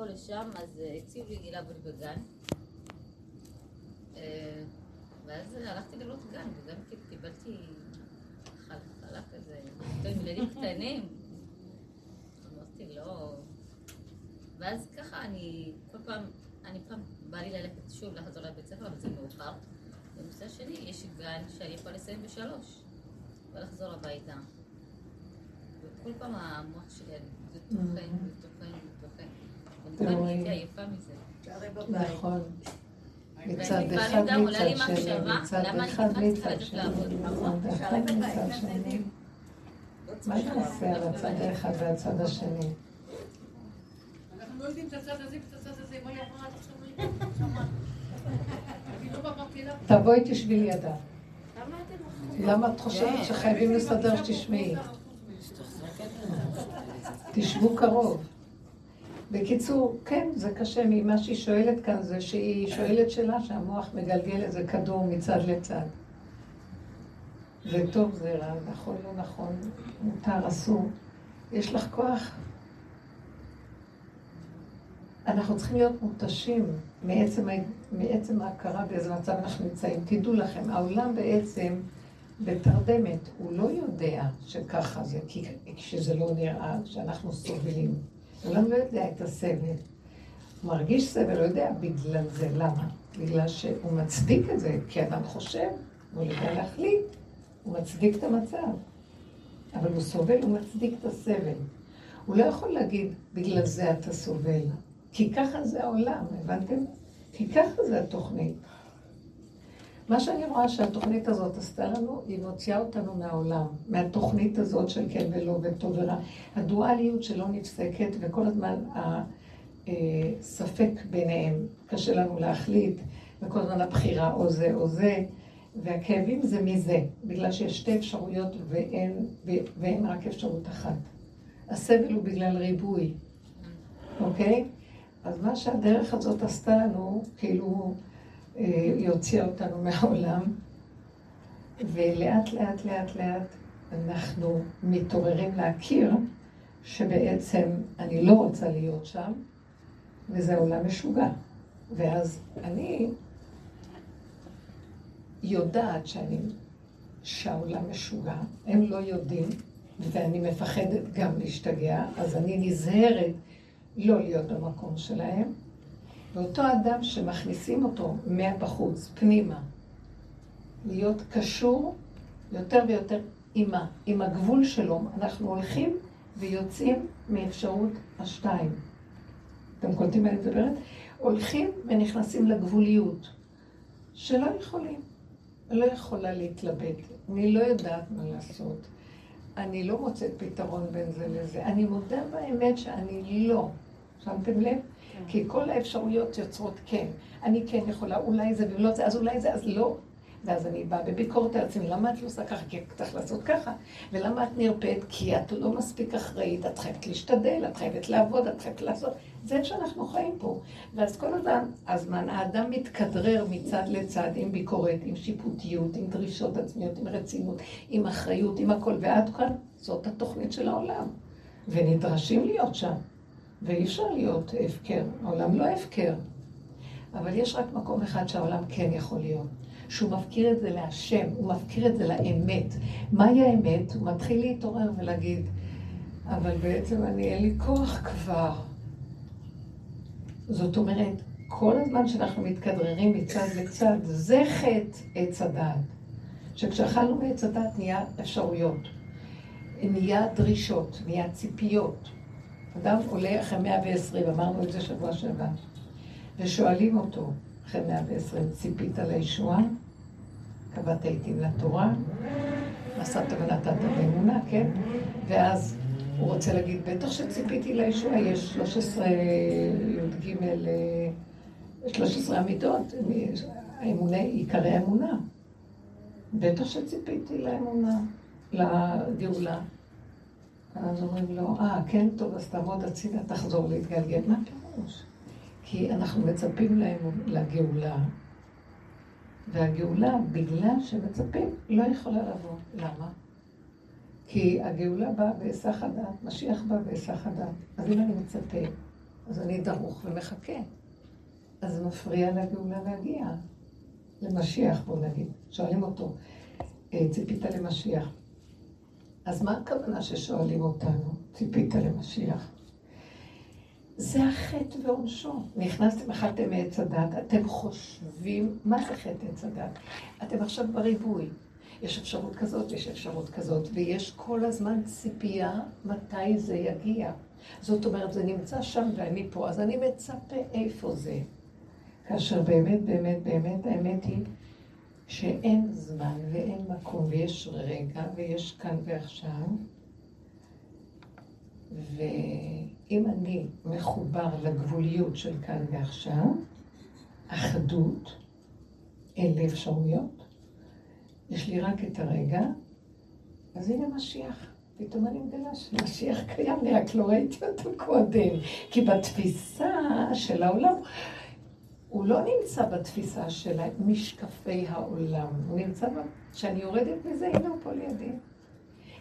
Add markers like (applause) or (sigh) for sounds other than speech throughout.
מפה לשם, אז אה, הציעו לי לעבוד בגן. אה, ואז הלכתי לראות גן, וגם כאילו קיבלתי חלק כזה, עם ילדים קטנים. אמרתי, לא... ואז ככה אני, כל פעם, אני פעם, בא לי ללכת שוב לחזור לבית ספר, אבל זה מאוחר. בנושא השני, יש גן שאני יכולה לסיים בשלוש, ולחזור הביתה. וכל פעם המוח שלי, זה טוחן, זה מזה. נכון. מצד אחד מצד שני, מצד אחד מצד שני, לעבוד? נכון, אחד מצד שני. מה נעשה על הצד האחד והצד השני? אנחנו לא יודעים את הצד הזה ואת הצד הזה, מה היא אמרה עכשיו? לא. תבואי תשבי לידה. למה את חושבת שחייבים לסדר שתשמעי? תשבו קרוב. בקיצור, כן, זה קשה ממה שהיא שואלת כאן, זה שהיא שואלת שאלה שהמוח מגלגל איזה כדור מצד לצד. זה טוב, זה רע, נכון, לא נכון, מותר, אסור. יש לך כוח. אנחנו צריכים להיות מותשים מעצם, מעצם ההכרה באיזה מצב אנחנו נמצאים. תדעו לכם, העולם בעצם בתרדמת, הוא לא יודע שככה זה, כי כשזה לא נראה, שאנחנו סובלים. העולם לא יודע את הסבל. הוא מרגיש סבל, לא יודע בגלל זה. למה? בגלל שהוא מצדיק את זה, כי אדם חושב, הוא יודע להחליט, הוא מצדיק את המצב. אבל הוא סובל, הוא מצדיק את הסבל. הוא לא יכול להגיד, בגלל זה אתה סובל. כי ככה זה העולם, הבנתם? כי ככה זה התוכנית. מה שאני רואה שהתוכנית הזאת עשתה לנו, היא מוציאה אותנו מהעולם, מהתוכנית הזאת של כן ולא וטוב ורע. הדואליות שלא נפסקת, וכל הזמן הספק ביניהם, קשה לנו להחליט, וכל הזמן הבחירה או זה או זה, והכאבים זה מזה, בגלל שיש שתי אפשרויות ואין, ואין רק אפשרות אחת. הסבל הוא בגלל ריבוי, אוקיי? אז מה שהדרך הזאת עשתה לנו, כאילו, היא הוציאה אותנו (laughs) מהעולם, ולאט לאט לאט לאט אנחנו מתעוררים להכיר שבעצם אני לא רוצה להיות שם, וזה עולם משוגע. ואז אני יודעת שאני, שהעולם משוגע, הם לא יודעים, ואני מפחדת גם להשתגע, אז אני נזהרת לא להיות במקום שלהם. ואותו אדם שמכניסים אותו מהבחוץ, פנימה, להיות קשור יותר ויותר עימה, עם הגבול שלו, אנחנו הולכים ויוצאים מאפשרות השתיים. אתם קולטים מה אני מדברת? הולכים ונכנסים לגבוליות, שלא יכולים. לא יכולה להתלבט, אני לא יודעת מה לעשות. אני לא מוצאת פתרון בין זה לזה. אני מודה באמת שאני לא. שמתם לב? כי כל האפשרויות יוצרות כן. אני כן יכולה, אולי זה ולא זה, אז אולי זה, אז לא. ואז אני באה בביקורת על עצמי, למה את לא עושה ככה? כי את צריך לעשות ככה. ולמה את נרפאת? כי את לא מספיק אחראית, את חייבת להשתדל, את חייבת לעבוד, את חייבת לעשות. זה שאנחנו חיים פה. ואז כל אדם, הזמן, האדם מתכדרר מצד לצד עם ביקורת, עם שיפוטיות, עם דרישות עצמיות, עם רצינות, עם אחריות, עם הכל. ועד כאן, זאת התוכנית של העולם. ונדרשים להיות שם. ואי אפשר להיות הפקר. העולם לא הפקר. אבל יש רק מקום אחד שהעולם כן יכול להיות. שהוא מפקיר את זה להשם, הוא מפקיר את זה לאמת. מהי האמת? הוא מתחיל להתעורר ולהגיד, אבל בעצם אני, אין לי כוח כבר. זאת אומרת, כל הזמן שאנחנו מתכדררים מצד לצד, זה חטא עץ הדעת. שכשאכלנו מעץ הדעת נהיה אפשרויות, נהיה דרישות, נהיה ציפיות. אדם עולה אחרי 120, אמרנו את זה שבוע שעבר, ושואלים אותו, אחרי 120, ציפית לישועה? קבעת עיתים לתורה? נשאת ונתת באמונה, כן? ואז הוא רוצה להגיד, בטח שציפיתי לישועה, יש 13 י"ג, 13 עמידות, האמונה, עיקרי האמונה. בטח שציפיתי לאמונה, לגאולה. אז אומרים לו, אה, כן, טוב, אז תעמוד הצידה, תחזור להתגלגל. מה פירוש? כי אנחנו מצפים להם לגאולה, והגאולה, בגלל שמצפים, לא יכולה לבוא. למה? כי הגאולה באה בהיסח הדעת, משיח בא בהיסח הדעת. אז אם אני מצפה אז אני דרוך ומחכה. אז זה מפריע לגאולה להגיע. למשיח, בואו נגיד. שואלים אותו, אה, ציפית למשיח. אז מה הכוונה ששואלים אותנו, ציפית למשיח? זה החטא ועונשו. נכנסתם, אכלתם מעץ הדת, אתם חושבים, מה זה חטא עץ הדת? אתם עכשיו בריבוי. יש אפשרות כזאת, יש אפשרות כזאת, ויש כל הזמן ציפייה מתי זה יגיע. זאת אומרת, זה נמצא שם ואני פה, אז אני מצפה איפה זה. כאשר באמת, באמת, באמת, האמת היא שאין זמן ואין מקום, ויש רגע, ויש כאן ועכשיו. ואם אני מחובר לגבוליות של כאן ועכשיו, אחדות, אין לי אפשרויות, יש לי רק את הרגע, אז הנה משיח. פתאום אני מגלה שמשיח קיים לי, רק לא ראיתי אותו קודם. כי בתפיסה של העולם, הוא לא נמצא בתפיסה של משקפי העולם. הוא נמצא, כשאני יורדת מזה, הנה הוא פה לידי.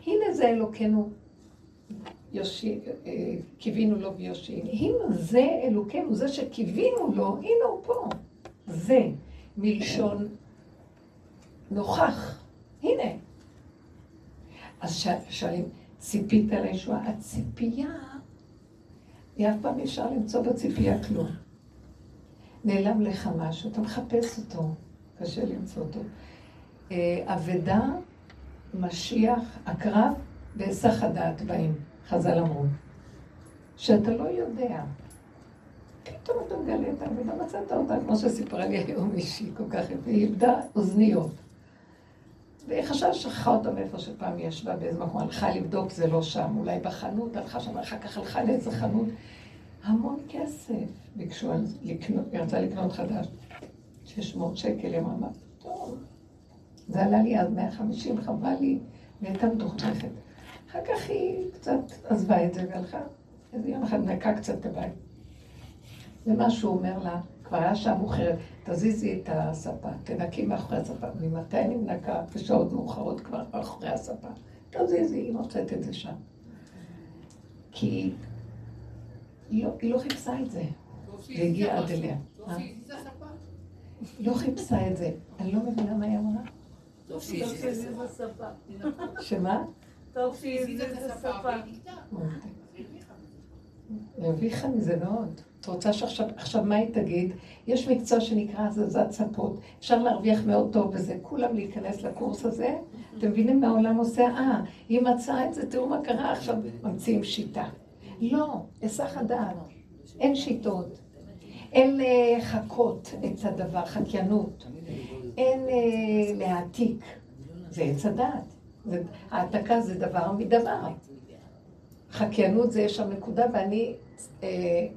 הנה זה אלוקינו, אה, קיווינו לו ויושעים. הנה זה אלוקינו, זה שקיווינו לו, הנה הוא פה. זה מלשון נוכח. הנה. אז שואלים, ציפית לישועה? הציפייה, היא אף פעם אפשר למצוא בציפייה כלום. נעלם לך משהו, אתה מחפש אותו, קשה למצוא אותו. אה, אבדה, משיח, הקרב והיסח הדעת באים, חז"ל אמרו. שאתה לא יודע. פתאום אתה מגלה את האבדה, מצאת אותה, כמו שסיפרה לי היום מישהי כל כך יפה, היא איבדה אוזניות. והיא חשבה שכחה אותה מאיפה שפעם היא ישבה באיזה מקום, הלכה לבדוק, זה לא שם, אולי בחנות, הלכה שם, אחר כך הלכה לאיזה חנות. המון כסף ביקשו על לקנות, היא רצה לקנות חדש. 600 שקל, היא אמרה, טוב. זה עלה לי אז 150, חבל לי, והייתה מתוכנכת. אחר כך היא קצת עזבה את זה והלכה. איזה יום אחד נקה קצת את הבית. ומה שהוא אומר לה, כבר היה שעה מאוחרת, תזיזי את הספה, תנקי מאחורי הספה. ממתי אני מנקה בשעות מאוחרות כבר מאחורי הספה? תזיזי, היא מוצאת את זה שם. כי לא, היא לא חיפשה את זה, והגיעה עד אליה. אה? לא חיפשה את זה. אני לא מבינה מה היא אמרה. טוב שהיא הזיזה שפה. שמה? טוב שהיא הזיזה שפה. הרוויחה מזה מאוד. את רוצה שעכשיו, עכשיו מה היא תגיד? יש מקצוע שנקרא הזזת ספות, אפשר להרוויח מאוד טוב בזה, כולם להיכנס לקורס הזה, אתם מבינים מה העולם עושה? אה, היא מצאה את זה, תראו מה קרה, עכשיו ממציאים שיטה. לא, היסח הדעת, אין שיטות, אין לחכות את הדבר, חקיינות, אין אה, להעתיק, זה עץ הדעת. העתקה זה דבר מדבר. חקיינות זה יש שם נקודה ואני אה,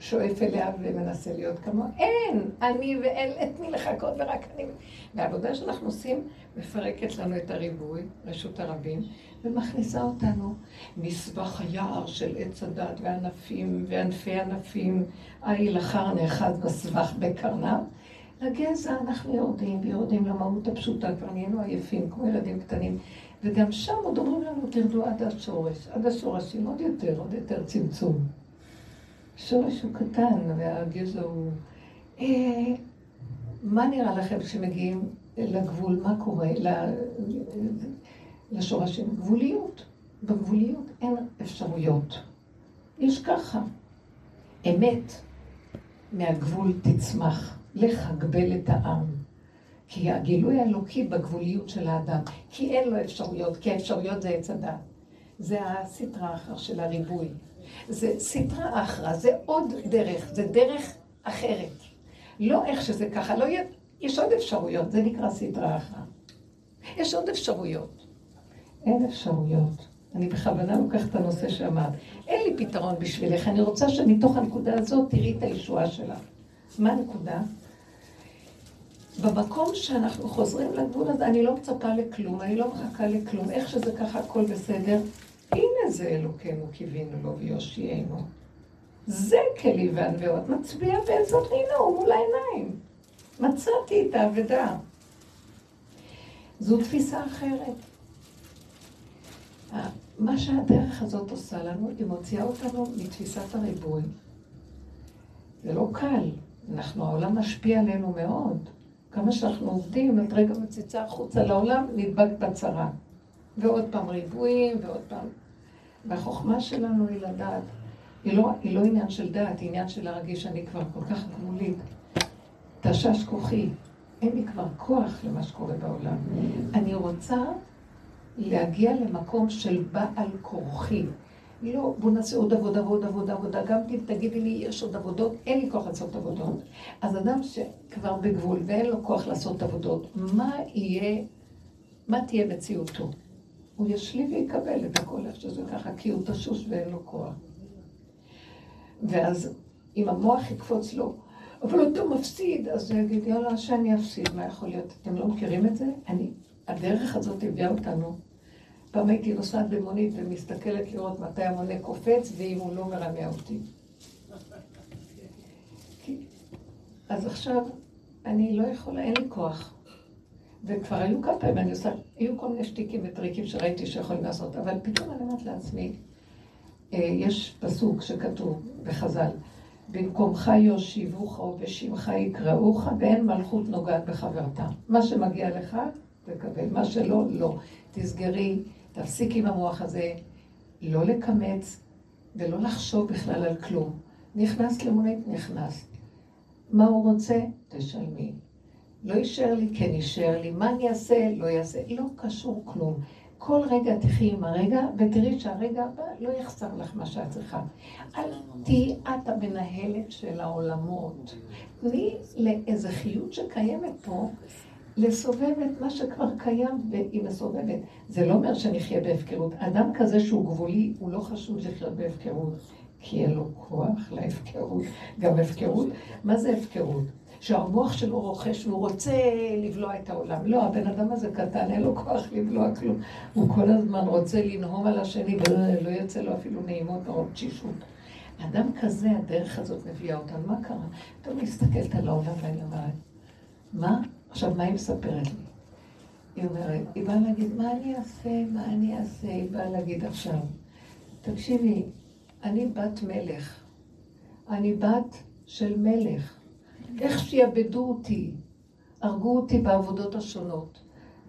שואף אליה ומנסה להיות כמוה. אין, אני ואין את מי לחכות ורק אני. והעבודה שאנחנו עושים מפרקת לנו את הריבוי, רשות הרבים, ומכניסה אותנו מסבך היער של עץ הדת וענפים וענפי ענפים, איל אחר נאחז בסבך בקרניו. לגזע אנחנו יורדים ויורדים למהות הפשוטה, כבר נהיינו עייפים כמו ילדים קטנים. וגם שם עוד אומרים לנו, תרדו עד השורש, עד השורשים, עוד יותר, עוד יותר צמצום. השורש הוא קטן והגזע הוא... אה, מה נראה לכם כשמגיעים לגבול? מה קורה? לשורשים? גבוליות. בגבוליות אין אפשרויות. יש ככה. אמת מהגבול תצמח. לך הגבל את העם. כי הגילוי האלוקי בגבוליות של האדם. כי אין לו אפשרויות, כי האפשרויות זה עץ הדת. זה הסטרה אחר של הריבוי. זה סטרה אחרא, זה עוד דרך, זה דרך אחרת. לא איך שזה ככה, לא יהיה, יש עוד אפשרויות, זה נקרא סטרה אחרא. יש עוד אפשרויות. אין אפשרויות. אני בכוונה לוקחת את הנושא שאמרת. אין לי פתרון בשבילך, אני רוצה שמתוך הנקודה הזאת תראי את הישועה שלך. מה הנקודה? במקום שאנחנו חוזרים לגבול הזה, אני לא מצפה לכלום, אני לא מחכה לכלום. איך שזה ככה, הכל בסדר. הנה זה אלוקינו קיווינו לו ויושיענו. זה כלי וענווה. מצביע בעזרת, הוא מול העיניים. מצאתי את האבדה. זו תפיסה אחרת. מה שהדרך הזאת עושה לנו, היא מוציאה אותנו מתפיסת הריבוי, זה לא קל. אנחנו, העולם משפיע עלינו מאוד. כמה שאנחנו עובדים, את רגע מציצה החוצה לעולם, נדבק בצרה. ועוד פעם ריבועים, ועוד פעם... והחוכמה שלנו היא לדעת. היא לא, היא לא עניין של דעת, היא עניין של להרגיש שאני כבר כל כך גמולית. תשש כוחי, אין לי כבר כוח למה שקורה בעולם. אני רוצה להגיע למקום של בעל כורחי. לא, בוא נעשה עוד עבודה ועוד עבודה עבודה. גם אם תגידי לי, יש עוד עבודות, אין לי כוח לעשות עבודות. אז אדם שכבר בגבול ואין לו כוח לעשות עבודות, מה יהיה, מה תהיה מציאותו? הוא ישלים ויקבל את הכל איך שזה ככה, כי הוא תשוש ואין לו כוח. ואז אם המוח יקפוץ לו, אבל אתה מפסיד, אז הוא יגיד, יאללה, שאני אפסיד, מה יכול להיות? אתם לא מכירים את זה? אני, הדרך הזאת הביאה אותנו. פעם הייתי נוסעת במונית ומסתכלת לראות מתי המונה קופץ, ואם הוא לא מרמה אותי. אז עכשיו, אני לא יכולה, אין לי כוח. וכבר היו כמה פעמים, אני עושה, היו כל מיני שטיקים וטריקים שראיתי שיכולים לעשות, אבל פתאום אני אומרת לעצמי, אה, יש פסוק שכתוב בחז"ל, במקומך יושיבוך ובשמך יקראוך, ואין מלכות נוגעת בחברתה. מה שמגיע לך, תקבל, מה שלא, לא. תסגרי, תפסיקי עם המוח הזה, לא לקמץ ולא לחשוב בכלל על כלום. נכנסת למונית, נכנסת. מה הוא רוצה? תשלמי. לא יישאר לי, כן יישאר לי. מה אני אעשה? לא יעשה. לא קשור כלום. כל רגע תחי עם הרגע, ותראי שהרגע הבא לא יחסר לך מה שאת צריכה. אל תהיי את המנהלת של העולמות. תני לאיזה חיות שקיימת פה, לסובב את מה שכבר קיים והיא מסובבת. זה לא אומר שנחיה בהפקרות. אדם כזה שהוא גבולי, הוא לא חשוב לחיות בהפקרות, כי אין לו כוח להפקרות. גם הפקרות, מה זה הפקרות? שהמוח שלו רוכש והוא רוצה לבלוע את העולם. לא, הבן אדם הזה קטן, אין לו כוח לבלוע כלום. הוא כל הזמן רוצה לנהום על השני ולא יוצא לו אפילו נעימות או תשישות. אדם כזה, הדרך הזאת מביאה אותנו. מה קרה? פתאום מסתכלת על העולם ואני אומרת, מה? עכשיו, מה היא מספרת לי? היא אומרת, היא באה להגיד, מה אני אעשה? מה אני אעשה? היא באה להגיד עכשיו, תקשיבי, אני בת מלך. אני בת של מלך. איך שיעבדו אותי, הרגו אותי בעבודות השונות,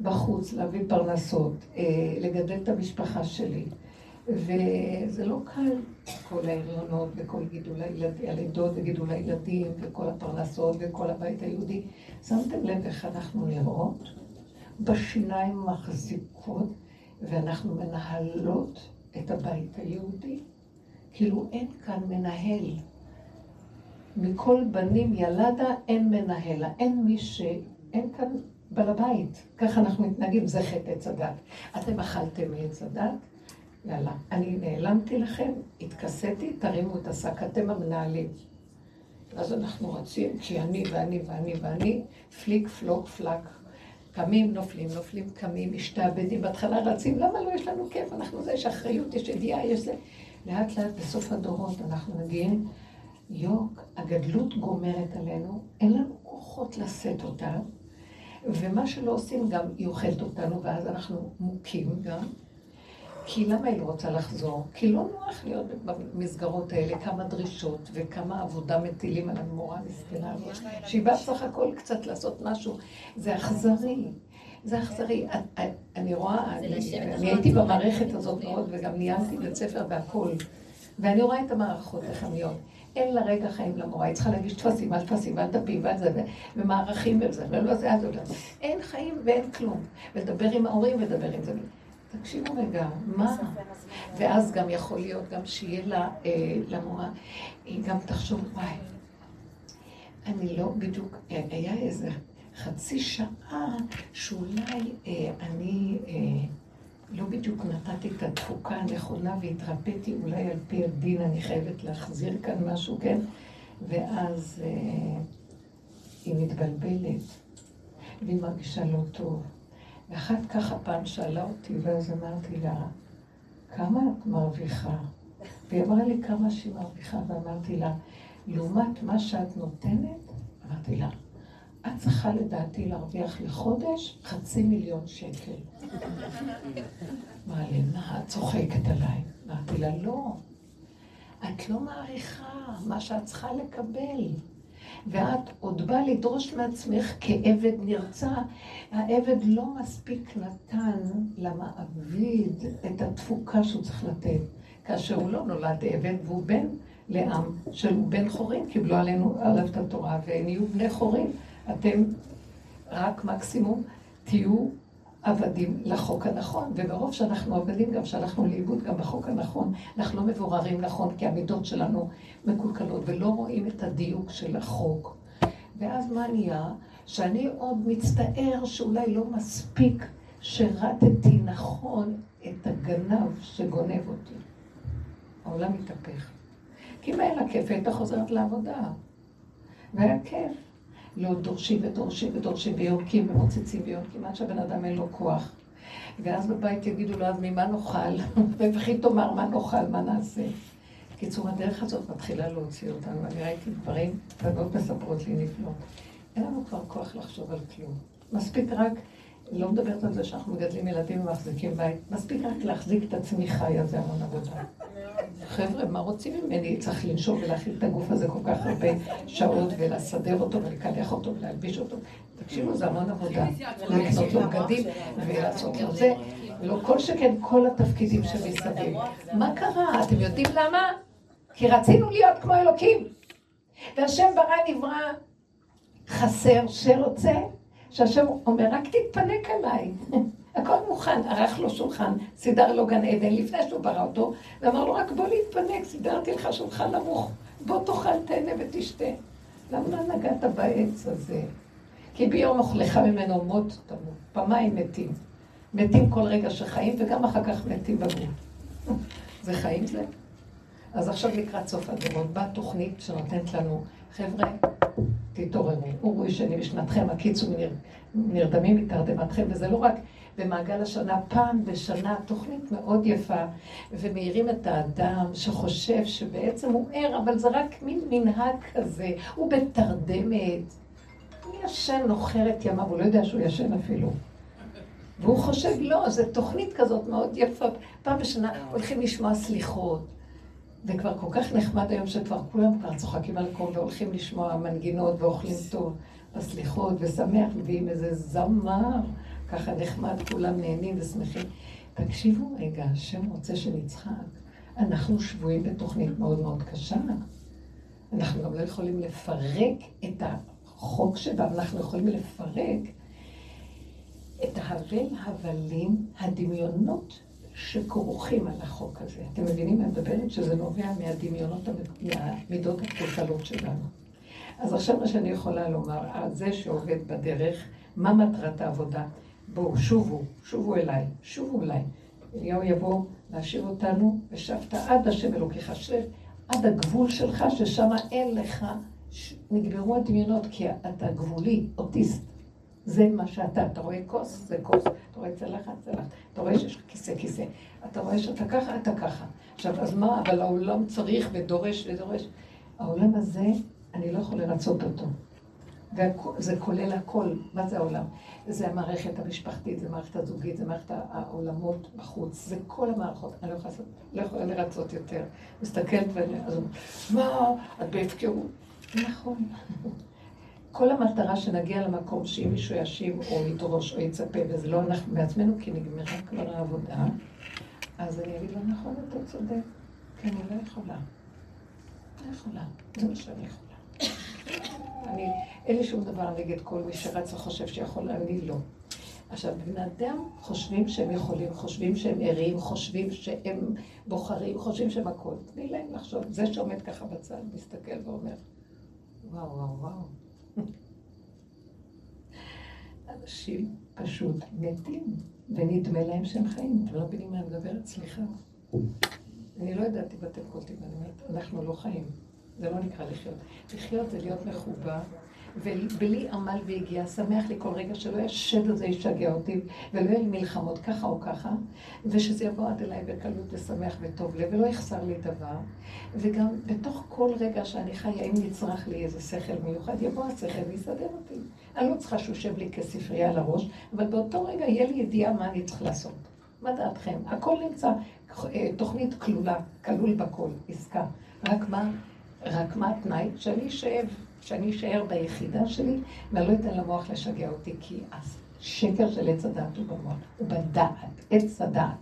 בחוץ, להביא פרנסות, אה, לגדל את המשפחה שלי. וזה לא קל, כל ההריונות וכל גידול הילדים, הלידות וגידול הילדים וכל הפרנסות וכל הבית היהודי. שמתם לב איך אנחנו נראות? בשיניים מחזיקות, ואנחנו מנהלות את הבית היהודי. כאילו אין כאן מנהל. מכל בנים ילדה אין מנהלה, אין מי ש... אין כאן בעל הבית. ככה אנחנו מתנהגים, זה חטא עץ הדת. אתם אכלתם מעץ הדת, יאללה. אני נעלמתי לכם, התכסיתי, תרימו את השק, אתם המנהלים. אז אנחנו רצים, כי אני ואני ואני ואני, פליק, פלוק, פלק. קמים, נופלים, נופלים, קמים, משתעבדים. בהתחלה רצים, למה לא יש לנו כיף? אנחנו זה, יש אחריות, יש ידיעה, יש זה. לאט לאט בסוף הדורות אנחנו מגיעים יוק, הגדלות גומרת עלינו, אין לנו כוחות לשאת אותה, ומה שלא עושים גם היא אוכלת אותנו, ואז אנחנו מוכים גם. כי למה היא לא רוצה לחזור? כי לא נוח להיות במסגרות האלה, כמה דרישות וכמה עבודה מטילים על המורה המסכנה הזאת, שהיא באה בסך הכל קצת לעשות משהו. זה אכזרי. זה אכזרי. אני רואה, אני הייתי במערכת הזאת מאוד, וגם ניהלתי בית ספר והכול. ואני רואה את המערכות, נהיות. אין לה רגע חיים למורה, היא צריכה להגיש טפסים על טפסים ועל דפים ועל זה, ומערכים וזה, ולא זה, אז אין חיים ואין כלום. ולדבר עם ההורים ולדבר עם זה. תקשיבו רגע, מה? ואז גם יכול להיות גם שיהיה לה, אה, למורה, היא גם תחשוב, וואי, אני לא בדיוק, אה, היה איזה חצי שעה שאולי אה, אני... אה, לא בדיוק נתתי את התפוקה הנכונה והתרפאתי, אולי על פי הדין אני חייבת להחזיר כאן משהו, כן? ואז אה, היא מתבלבלת, והיא מרגישה לא טוב. ואחת ככה פעם שאלה אותי, ואז אמרתי לה, כמה את מרוויחה? והיא אמרה לי כמה שהיא מרוויחה, ואמרתי לה, לעומת מה שאת נותנת, אמרתי לה, את צריכה לדעתי להרוויח לחודש חצי מיליון שקל. (laughs) מה, את צוחקת עליי? אמרתי לה, לא. את לא מעריכה מה שאת צריכה לקבל. ואת עוד באה לדרוש מעצמך כעבד נרצע. העבד לא מספיק נתן למעביד את התפוקה שהוא צריך לתת. כאשר הוא לא נולד עבד והוא בן לעם של בן חורים, קיבלו עלינו, עליו את התורה, והם יהיו בני חורים. אתם רק מקסימום תהיו עבדים לחוק הנכון, ומרוב שאנחנו עבדים גם שהלכנו לאיבוד גם בחוק הנכון, אנחנו לא מבוררים נכון, כי המידות שלנו מקולקלות, ולא רואים את הדיוק של החוק. ואז מה נהיה? שאני עוד מצטער שאולי לא מספיק שרתתי נכון את הגנב שגונב אותי. העולם מתהפך. כי אם היה לה כיף, הייתה חוזרת לעבודה. והיה כיף. לא דורשים ודורשים ודורשים ויורקים ומוצצים ויורקים עד שהבן אדם אין לו כוח. ואז בבית יגידו לו, אז ממה נאכל? (laughs) וכי תאמר מה נאכל, מה נעשה? בקיצור, הדרך הזאת מתחילה להוציא אותנו. אני ראיתי דברים, בנות מספרות לי נפלאות. אין לנו כבר כוח לחשוב על כלום. מספיק רק, לא מדברת על זה שאנחנו מגדלים ילדים ומחזיקים בית, מספיק רק להחזיק את עצמי חיה, זה המון עבודה. חבר'ה, מה רוצים ממני? צריך לנשום ולהכיל את הגוף הזה כל כך הרבה שעות ולסדר אותו ולקלח אותו ולהלביש אותו. תקשיבו, זה המון עבודה. לקנות לו בגדים ולעשות לו זה. ולא כל שכן כל התפקידים שמסביב. מה קרה? אתם יודעים למה? כי רצינו להיות כמו אלוקים. והשם ברא נברא חסר שרוצה, שהשם אומר, רק תתפנק עליי. (laughs) הכל מוכן, ערך לו שולחן, סידר לו גן עדן לפני שהוא ברא אותו, ואמר לו, רק בוא להתפנק, סידרתי לך שולחן נמוך, בוא תאכל, תהנה ותשתה. למה נגעת בעץ הזה? כי ביום אוכלך ממנו מות תמות, פעמיים מתים. מתים כל רגע שחיים, וגם אחר כך מתים בגוף. זה חיים זה? אז עכשיו לקראת סוף הדורות, באה תוכנית שנותנת לנו, חבר'ה, תתעוררו, אורו ישנים משנתכם, הקיצו נרדמים מתרדמתכם, וזה לא רק במעגל השנה, פעם בשנה, תוכנית מאוד יפה, ומאירים את האדם שחושב שבעצם הוא ער, אבל זה רק מין מנהג כזה, הוא בתרדמת, הוא ישן, נוחר את ימיו, הוא לא יודע שהוא ישן אפילו. והוא חושב, לא, זו תוכנית כזאת מאוד יפה. פעם בשנה הולכים לשמוע סליחות. וכבר כל כך נחמד היום שכבר כולם כבר צוחקים על הכל והולכים לשמוע מנגינות ואוכלים טוב בסליחות ושמח, מביאים איזה זמר, ככה נחמד, כולם נהנים ושמחים. תקשיבו רגע, השם רוצה שנצחק. אנחנו שבויים בתוכנית מאוד מאוד קשה. אנחנו גם לא יכולים לפרק את החוק שבה, אנחנו יכולים לפרק את ההבל הבלים, הדמיונות שכרוכים על החוק הזה. אתם מבינים מה מדברת? שזה נובע מהדמיונות, מהמידות הקלקלות שלנו. אז עכשיו מה שאני יכולה לומר, זה שעובד בדרך, מה מטרת העבודה? בואו, שובו, שובו אליי, שובו אליי. אליהו יבוא להשאיר אותנו, ושבת עד השם אלוקיך, שב עד הגבול שלך, ששם אין לך, נגמרו הדמיונות, כי אתה גבולי, אוטיסט. זה מה שאתה. אתה רואה כוס, זה כוס. אתה רואה צלחת, צלחת. אתה רואה שיש לך כיסא, כיסא. אתה רואה שאתה ככה, אתה ככה. עכשיו, אז מה, אבל העולם צריך ודורש ודורש. העולם הזה, אני לא יכול לרצות אותו. וזה כולל הכל. מה זה העולם? זה המערכת המשפחתית, זה המערכת הזוגית, זה מערכת העולמות בחוץ, זה כל המערכות. אני לא יכולה, לא יכולה לרצות יותר. מסתכלת ואני, אז מה, את בהפקרות. נכון. כל המטרה שנגיע למקום שאם מישהו ישיב או ידרוש או יצפה, וזה לא אנחנו בעצמנו, כי נגמרה כבר העבודה, אז אני אגיד לו, נכון, אתה צודק, כי אני לא יכולה. לא יכולה, זה מה שאני יכולה. אני, אין לי שום דבר נגד כל מי שרץ וחושב שיכול, אני לא. עכשיו, בני אדם חושבים שהם יכולים, חושבים שהם ערים, חושבים שהם בוחרים, חושבים שהם הכול. תני להם לחשוב. זה שעומד ככה בצד, מסתכל ואומר, וואו, וואו, וואו. אנשים פשוט מתים, ונדמה להם שהם חיים. אתם לא מבינים מה אני מדברת? סליחה. אני לא יודעת אם קולטים, אני אומרת, אנחנו לא חיים. זה לא נקרא לחיות. לחיות זה להיות מחובר, ובלי עמל והגיעה, שמח לי כל רגע שלא יהיה שד הזה ישגע אותי, ולא יהיה לי מלחמות ככה או ככה, ושזה יבוא עד אליי בקלות ושמח וטוב לב, ולא יחסר לי דבר. וגם בתוך כל רגע שאני חיה, אם נצרך לי איזה שכל מיוחד, יבוא השכל ויסדר אותי. אני לא צריכה שהוא יושב לי כספרייה על הראש, אבל באותו רגע יהיה לי ידיעה מה אני צריך לעשות. מה דעתכם? הכל נמצא, אה, תוכנית כלולה, כלול בכל, עסקה. רק מה, רק מה התנאי? שאני אשאב, שאני אשאר ביחידה שלי, ואני לא אתן למוח לשגע אותי, כי השקר של עץ הדעת הוא במוח, הוא בדעת, עץ הדעת.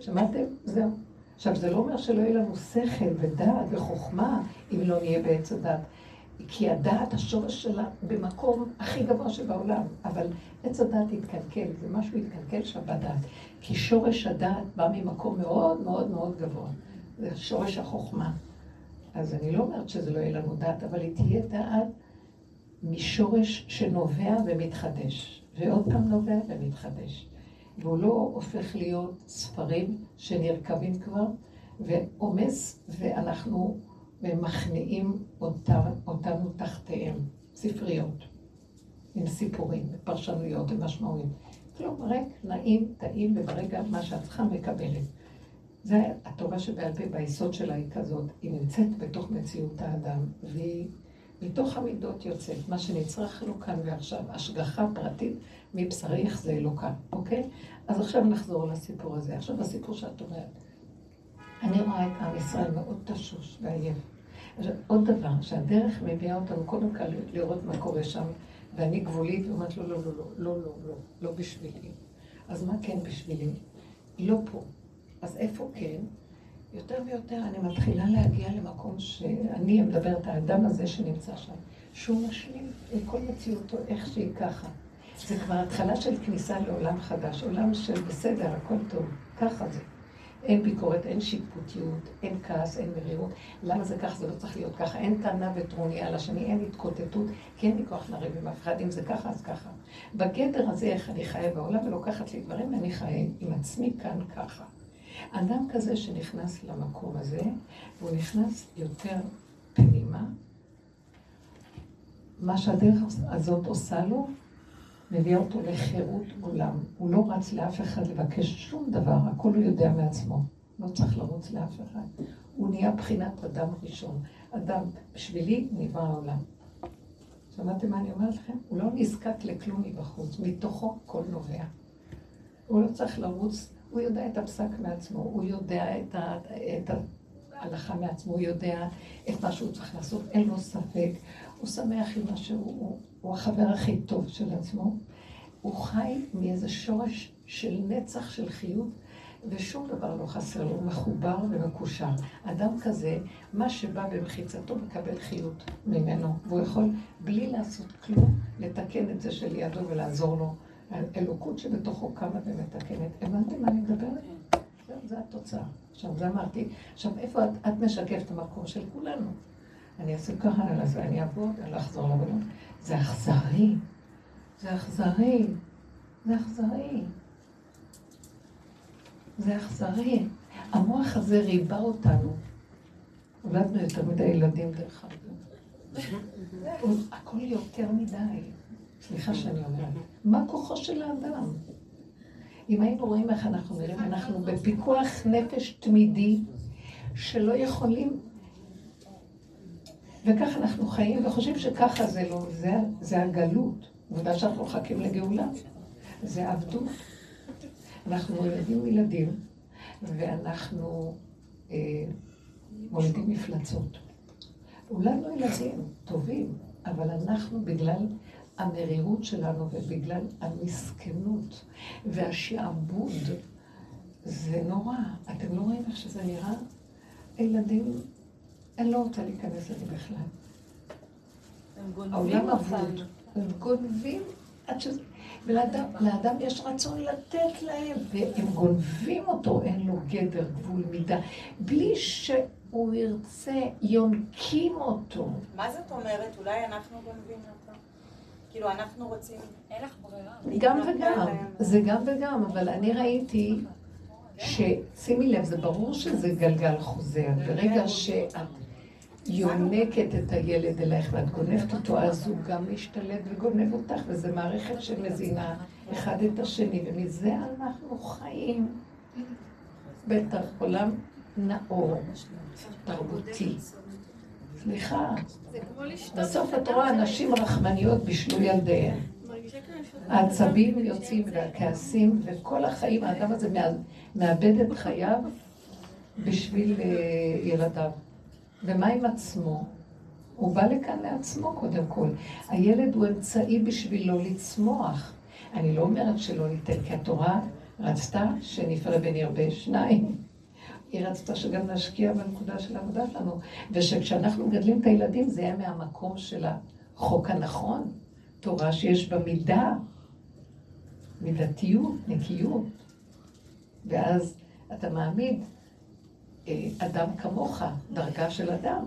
שמעתם? זהו. עכשיו, זה לא אומר שלא יהיה לנו שכל ודעת וחוכמה אם לא נהיה בעץ הדעת. כי הדעת, השורש שלה במקום הכי גבוה שבעולם, אבל עץ הדעת התקלקל, זה משהו התקלקל שם בדעת. כי שורש הדעת בא ממקום מאוד מאוד מאוד גבוה. זה שורש החוכמה. אז אני לא אומרת שזה לא יהיה לנו דעת, אבל היא תהיה דעת משורש שנובע ומתחדש. ועוד פעם נובע ומתחדש. והוא לא הופך להיות ספרים שנרקבים כבר, ועומס, ואנחנו מכניעים אותם, אותנו תחתיהם, ספריות, עם סיפורים ופרשנויות ומשמעויות. כלום ריק, נעים, טעים, וברגע מה שאת צריכה מקבלת. זה התורה שבעל פה ביסוד שלה היא כזאת, היא נמצאת בתוך מציאות האדם, והיא מתוך המידות יוצאת, מה שנצרך לו כאן ועכשיו, השגחה פרטית מבשריך זה אלוקה, אוקיי? אז עכשיו נחזור לסיפור הזה. עכשיו הסיפור שאת אומרת. אני רואה את עם ישראל מאוד תשוש ועייף. עכשיו, עוד דבר, שהדרך מביאה אותנו קודם כל לראות מה קורה שם, ואני גבולית ואומרת לו, לא, לא, לא, לא, לא, לא, לא בשבילי. אז מה כן בשבילי? לא פה. אז איפה כן? יותר ויותר אני מתחילה להגיע למקום שאני מדברת, האדם הזה שנמצא שם, שהוא משלים עם כל מציאותו איך שהיא ככה. זה כבר התחלה של כניסה לעולם חדש, עולם של בסדר, הכל טוב, ככה זה. אין ביקורת, אין שיפוטיות, אין כעס, אין מרירות. למה זה ככה? זה לא צריך להיות ככה. אין טענה וטרוניה על השני, אין התקוטטות, כי אין לי כוח לריב עם אף אחד. אם זה ככה, אז ככה. בגדר הזה, איך אני חיה בעולם, ולוקחת לי דברים, ואני חיה עם עצמי כאן ככה. אדם כזה שנכנס למקום הזה, והוא נכנס יותר פנימה, מה שהדרך הזאת עושה לו, מביא אותו לחירות עולם. הוא לא רץ לאף אחד לבקש שום דבר, הכל הוא יודע מעצמו. לא צריך לרוץ לאף אחד. הוא נהיה בחינת אדם ראשון. אדם, בשבילי נברא העולם. שמעתם מה אני אומרת לכם? הוא לא נזקק לכלום מבחוץ, מתוכו הכל נובע. הוא לא צריך לרוץ, הוא יודע את הפסק מעצמו, הוא יודע את, ה, את ההלכה מעצמו, הוא יודע את מה שהוא צריך לעשות, אין לו ספק, הוא שמח עם מה שהוא, הוא החבר הכי טוב של עצמו. הוא חי מאיזה שורש של נצח של חיות, ושום דבר לא חסר לו, הוא מחובר ומקושר. אדם כזה, מה שבא במחיצתו מקבל חיות ממנו, והוא יכול בלי לעשות כלום לתקן את זה שלידו ולעזור לו. האלוקות שבתוכו קמה ומתקנת. הבנתם מה אני מדברת? זו התוצאה. עכשיו, זה אמרתי. עכשיו, איפה את, את משקפת את המקום של כולנו? אני אעשה ככה, אני אעשה, אני אעבוד, אני לא אחזור לעבוד. זה אכזרי. זה אכזרי. זה אכזרי. זה אכזרי. המוח הזה ריבה אותנו. עבדנו יותר מדי ילדים דרך אגב. (laughs) הכל יותר מדי. סליחה שאני אומרת. מה כוחו של האדם? אם היינו רואים איך אנחנו נראים, אנחנו בפיקוח נפש תמידי שלא יכולים וככה אנחנו חיים וחושבים שככה זה לא, זה, זה הגלות. עובדה שאנחנו מחכים לגאולה. זה עבדות. אנחנו ילדים ילדים, ואנחנו אה, מולידים מפלצות. אולי לא ילדים טובים, אבל אנחנו בגלל המרירות שלנו ובגלל המסכנות והשעבוד, זה נורא. אתם לא רואים איך שזה נראה? הילדים אני לא רוצה להיכנס לזה בכלל. גונבים אבוד. הם גונבים עד שזה... ולאדם יש רצון לתת להם, והם גונבים אותו, אין לו גדר, גבול, מידה. בלי שהוא ירצה, יונקים אותו. מה זאת אומרת? אולי אנחנו גונבים אותו? כאילו, אנחנו רוצים... אין לך ברירה. גם וגם, זה גם וגם, אבל אני ראיתי ששימי לב, זה ברור שזה גלגל חוזר. ברגע שאת יונקת את הילד אלייך ואת גונבת אותו, אז הוא גם משתלט וגונב אותך, וזו מערכת שמזינה אחד את השני, ומזה אנחנו חיים. בטח, עולם נאור, תרבותי. סליחה, בסוף את רואה נשים רחמניות בישלו ילדיהן. העצבים יוצאים והכעסים, וכל החיים, האדם הזה מאבד את חייו בשביל אה, ילדיו. ומה עם עצמו? הוא בא לכאן לעצמו קודם כל. הילד הוא אמצעי בשבילו לצמוח. אני לא אומרת שלא ניתן, כי התורה רצתה שנפרע ונרבה שניים. היא רצתה שגם נשקיע בנקודה של העבודה שלנו, ושכשאנחנו מגדלים את הילדים זה יהיה מהמקום של החוק הנכון, תורה שיש בה מידה, מידתיות, נקיות. ואז אתה מעמיד אה, אדם כמוך, דרגה של אדם,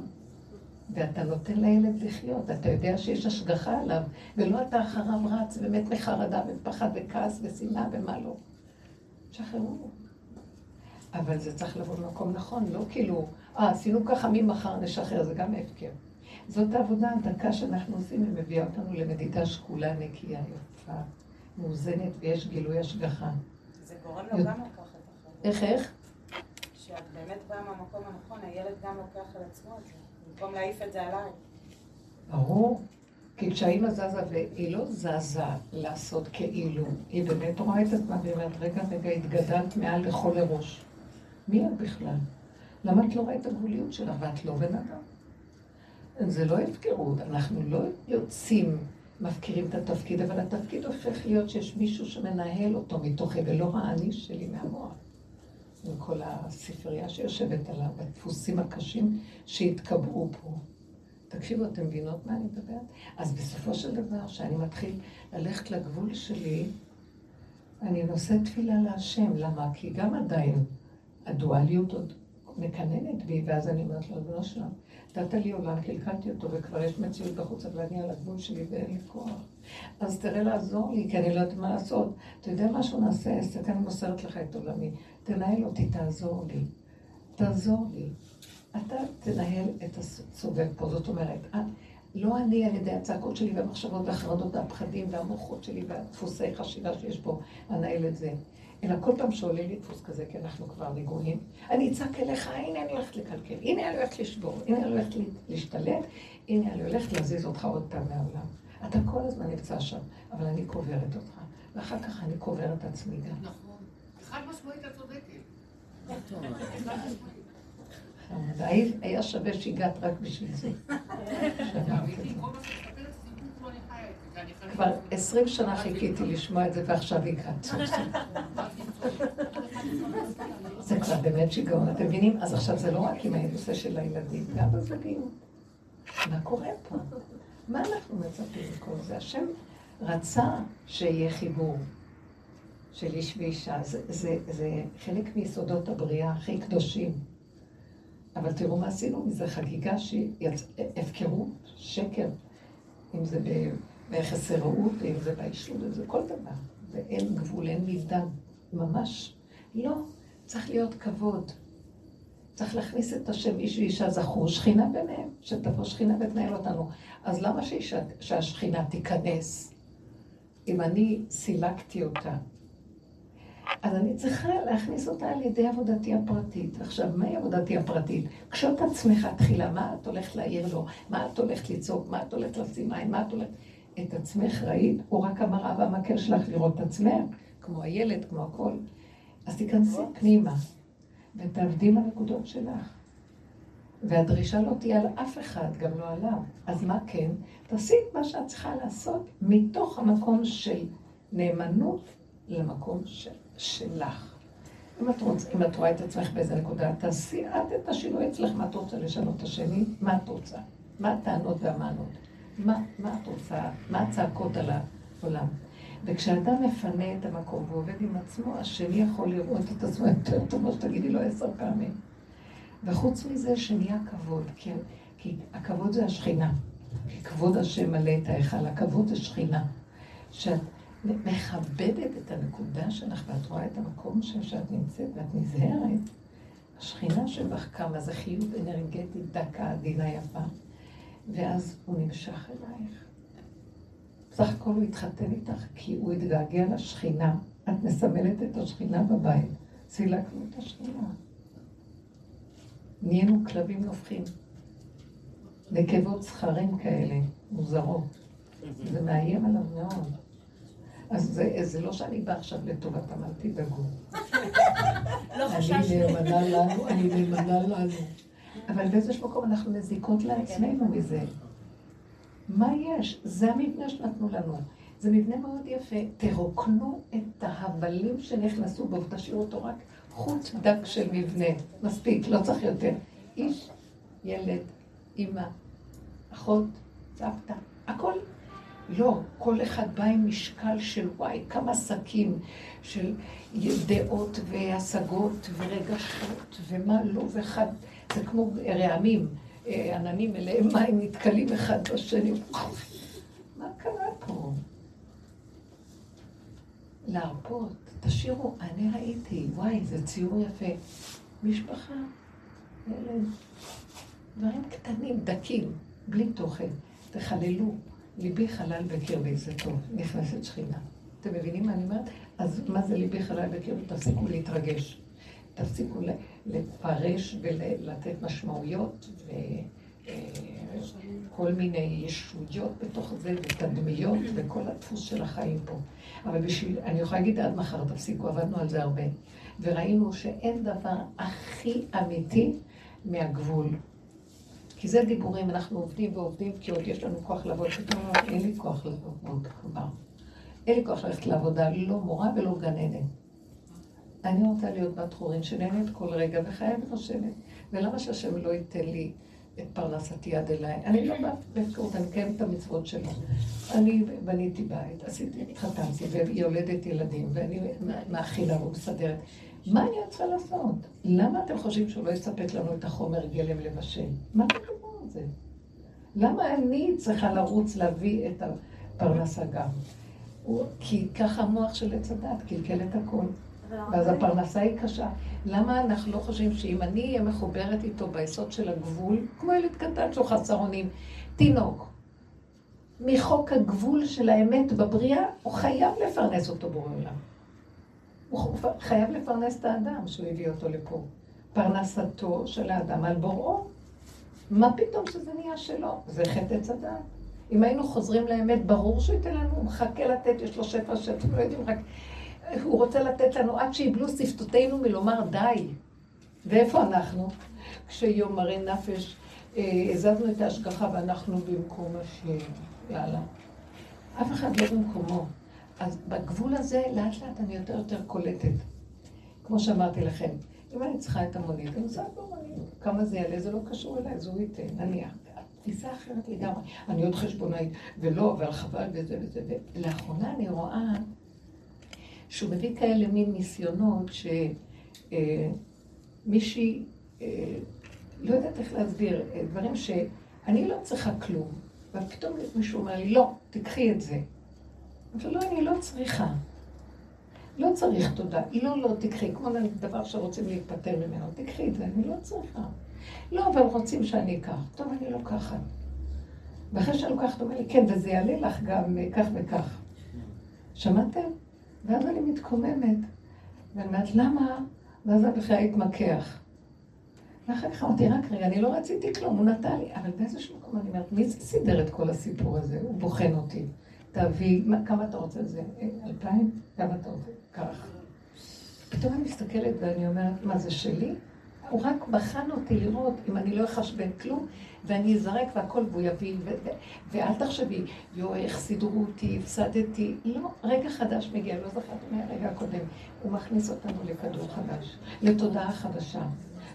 ואתה נותן לילד לחיות. אתה יודע שיש השגחה עליו, ולא אתה אחריו רץ ומת מחרדה ופחד וכעס ושנאה ומה לא. תשחררו. אבל זה צריך לבוא במקום נכון, לא כאילו, אה, עשינו ככה, ממחר נשחרר, זה גם הפקר. זאת העבודה הדקה שאנחנו עושים, היא מביאה אותנו למדידה שקולה, נקייה, יפה, מאוזנת, ויש גילוי השגחה. זה גורם לו גם לקחת אחריות. איך, איך? שאת באמת באה מהמקום הנכון, הילד גם לוקח על עצמו את זה, במקום להעיף את זה עליי. ברור. כי כשהאימא זזה, והיא לא זזה לעשות כאילו, היא באמת רואה את עצמה והיא אומרת, רגע, רגע, התגדלת מעל לכל הראש. מי את בכלל? למה את לא רואה את הגבוליות שלך ואת לא בן אדם? זה לא הפקרות, אנחנו לא יוצאים, מפקירים את התפקיד, אבל התפקיד הופך להיות שיש מישהו שמנהל אותו מתוכי, ולא האני שלי מהמוח. עם כל הספרייה שיושבת עליו, הדפוסים הקשים שהתקבעו פה. תקשיבו, אתם מבינות מה אני מדברת? אז בסופו של דבר, כשאני מתחיל ללכת לגבול שלי, אני נושא תפילה להשם. למה? כי גם עדיין הדואליות עוד מקננת בי, ואז אני אומרת לו, ריבונו שלום, נתת לי עולם, קלקלתי אותו, וכבר יש מציאות בחוץ, אבל אני על הגבול שלי ואין לי כוח. אז תראה לעזור לי, כי אני לא יודעת מה לעשות. אתה יודע משהו נעשה, אסתר, אני מוסרת לך את עולמי. תנהל אותי, תעזור לי. תעזור לי. אתה תנהל את הסובב פה, זאת אומרת, את, לא אני על ידי הצעקות שלי והמחשבות והחרדות והפחדים והמוחות שלי והדפוסי חשיבה שיש פה, אנהל את זה. אלא כל פעם שעולה לי דפוס כזה, כי אנחנו כבר נגועים, אני אצעק אליך, הנה אני הולכת לקלקל, הנה אני הולכת לשבור, הנה אני הולכת להשתלט, הנה אני הולכת להזיז אותך עוד פעם מהעולם. אתה כל הזמן נמצא שם, אבל אני קוברת אותך, ואחר כך אני קוברת עצמי גם. נכון. חד משמעית את צודקת. היה שווה שהגעת רק בשביל זה. (laughs) כבר עשרים שנה חיכיתי לשמוע את זה, ועכשיו הגעת. זה כבר באמת שיגעון, אתם מבינים? אז עכשיו זה לא רק עם הנושא של הילדים, גם בזוגיות. מה קורה פה? מה אנחנו מצפים מכל זה? השם רצה שיהיה חיבור של איש ואישה. זה, זה, זה חלק מיסודות הבריאה הכי קדושים. אבל תראו מה עשינו מזה, חגיגה שהיא הפקרות, שקר. אם זה ב- ביחסי רעות, אם זה באישות, אם זה כל דבר. ואין גבול, אין מידה, ממש. לא, צריך להיות כבוד. צריך להכניס את השם איש ואישה זכו, שכינה ביניהם, שתבוא שכינה ותנהל אותנו. אז למה שאישה, שהשכינה תיכנס? אם אני סילקתי אותה, אז אני צריכה להכניס אותה על ידי עבודתי הפרטית. עכשיו, מהי עבודתי הפרטית? קשוט עצמך תחילה, מה את הולכת להעיר לו? מה את הולכת לצעוק? מה את הולכת לשים עין? מה את הולכת... את עצמך ראית? הוא רק המראה והמקל שלך לראות את עצמך, כמו הילד, כמו הכל. אז תיכנסי פנימה, ותעבדי עם הנקודות שלך. והדרישה לא תהיה על אף אחד, גם לא עליו. אז מה כן? תעשי את מה שאת צריכה לעשות מתוך המקום של נאמנות למקום של, שלך. אם את, רוצ, אם את רואה את עצמך באיזה נקודה, תעשי את את השינוי אצלך, מה את רוצה לשנות את השני? מה את רוצה? מה הטענות והמענות? מה, מה את רוצה? מה הצעקות על העולם? וכשאדם מפנה את המקום ועובד עם עצמו, השני יכול לראות את עצמו יותר טוב, מה שתגידי לו עשר פעמים. וחוץ מזה שנהיה כבוד, כי, כי הכבוד זה השכינה. כי כבוד השם מלא את ההיכל, הכבוד זה שכינה. שאת מכבדת את הנקודה שלך ואת רואה את המקום שאת נמצאת ואת נזהרת, השכינה שבך קמה, זה חיות אנרגטית דקה, עדינה יפה, ואז הוא נמשך אלייך. בסך הכל הוא התחתן איתך כי הוא התגעגע לשכינה. את מסמלת את השכינה בבית. סילקנו את השכינה. נהיינו כלבים נובחים. נקבות זכרים כאלה, מוזרות. זה מאיים עליו מאוד. אז זה, זה לא שאני באה עכשיו לטובתם, אל תדאגו. לא אני חששנו. נאמנה לנו, אני נאמנה לנו. אבל באיזשהו מקום אנחנו מזיקות לעצמנו מזה. מה יש? זה המבנה שנתנו לנו. זה מבנה מאוד יפה. תרוקנו את ההבלים שנכנסו בו, ותשאירו אותו רק חוט דק של מבנה. מספיק, לא צריך יותר. איש, ילד, אימא, אחות, סבתא, הכל. לא, כל אחד בא עם משקל של וואי, כמה שקים של דעות והשגות ורגשות ומה לא, ואחד, זה כמו רעמים, אה, עננים אליהם מים נתקלים אחד בשני. מה קרה פה? להרפות, תשאירו, אני ראיתי, וואי, זה ציור יפה. משפחה, ילד, דברים קטנים, דקים, בלי תוכן. תחללו. ליבי חלל בקרבי, זה טוב, נכנסת שכינה. אתם מבינים מה אני אומרת? אז מה זה ליבי חלל בקרבי? תפסיקו להתרגש. תפסיקו לפרש ולתת משמעויות וכל אה, מיני ישויות בתוך זה ותדמיות וכל הדפוס של החיים פה. אבל בשביל, אני יכולה להגיד עד מחר, תפסיקו, עבדנו על זה הרבה. וראינו שאין דבר הכי אמיתי מהגבול. כי זה דיבורים, אנחנו עובדים ועובדים, כי עוד יש לנו כוח לעבוד. פתאום אין לי כוח לעבוד כבר. אין לי כוח ללכת לעבודה, לא מורה ולא גננת. אני רוצה להיות בת חורין שנהנית כל רגע וחיה ונושמת. ולמה שהשם לא ייתן לי את פרנסתי עד אליי? אני לא בהפקרות, אני מקיימת את המצוות שלו. אני בניתי בית, עשיתי, התחתנתי, ויולדת ילדים, ואני מאכילה ומסדרת. מה אני צריכה לעשות? למה אתם חושבים שהוא לא יספק לנו את החומר גלם לבשל? מה אתם מדברים על זה? למה אני צריכה לרוץ להביא את הפרנסה גם? כי ככה המוח של עץ הדת קלקל את הכל. ואז הפרנסה היא קשה. למה אנחנו לא חושבים שאם אני אהיה מחוברת איתו ביסוד של הגבול, כמו ילד קטן שהוא חסר אונים, תינוק, מחוק הגבול של האמת בבריאה, הוא חייב לפרנס אותו בורא עולם. הוא חייב לפרנס את האדם שהוא הביא אותו לפה. פרנסתו של האדם על בוראו. מה פתאום שזה נהיה שלו? זה חטא עץ הדעת. אם היינו חוזרים לאמת, ברור שהוא ייתן לנו, הוא מחכה לתת, יש לו שפע שאתם לא יודעים, רק הוא רוצה לתת לנו עד שיבלו שפתותינו מלומר די. ואיפה אנחנו? כשיום מראה נפש, אה, הזזנו את ההשגחה ואנחנו במקום השם. יאללה. אף אחד לא במקומו. אז בגבול הזה, לאט לאט אני יותר יותר קולטת. כמו שאמרתי לכם, אם אני צריכה את המונית, אני נוסעת במונית. כמה זה יעלה, זה לא קשור אליי, אז הוא ייתן, נניח. תפיסה אחרת לגמרי. אני עוד חשבונאית, ולא, ועל חבל וזה וזה. ולאחרונה אני רואה שהוא מביא כאלה מין ניסיונות שמישהי, אה, אה, לא יודעת איך להסביר, אה, דברים שאני לא צריכה כלום, ופתאום מישהו אומר לי, לא, תקחי את זה. אבל לא, אני לא צריכה. לא צריך תודה. לא, לא, תקחי, כמו דבר שרוצים להיפטר ממנו, תקחי את זה, אני לא צריכה. לא, אבל רוצים שאני אקח. טוב, אני לוקחת. ואחרי שאני לוקחת, אומר לי, כן, וזה יעלה לך גם כך וכך. שמעתם? ואז אני מתקוממת. ואני אומרת, למה? ואז אני בכלל התמקח. ואחר כך אמרתי, רק רגע, אני לא רציתי כלום, הוא נתן לי. אבל באיזשהו מקום אני אומרת, מי זה סידר את כל הסיפור הזה? הוא בוחן אותי. תביא, כמה אתה רוצה? זה אלפיים? כמה אתה רוצה? כך. פתאום אני מסתכלת ואני אומרת, מה זה שלי? הוא רק בחן אותי לראות אם אני לא אחשבן כלום, ואני אזרק והכל והוא יביא, ואל תחשבי, יואו, איך סידרו אותי, הפסדתי. לא, רגע חדש מגיע, לא זכרתי מהרגע הקודם. הוא מכניס אותנו לכדור חדש, לתודעה חדשה.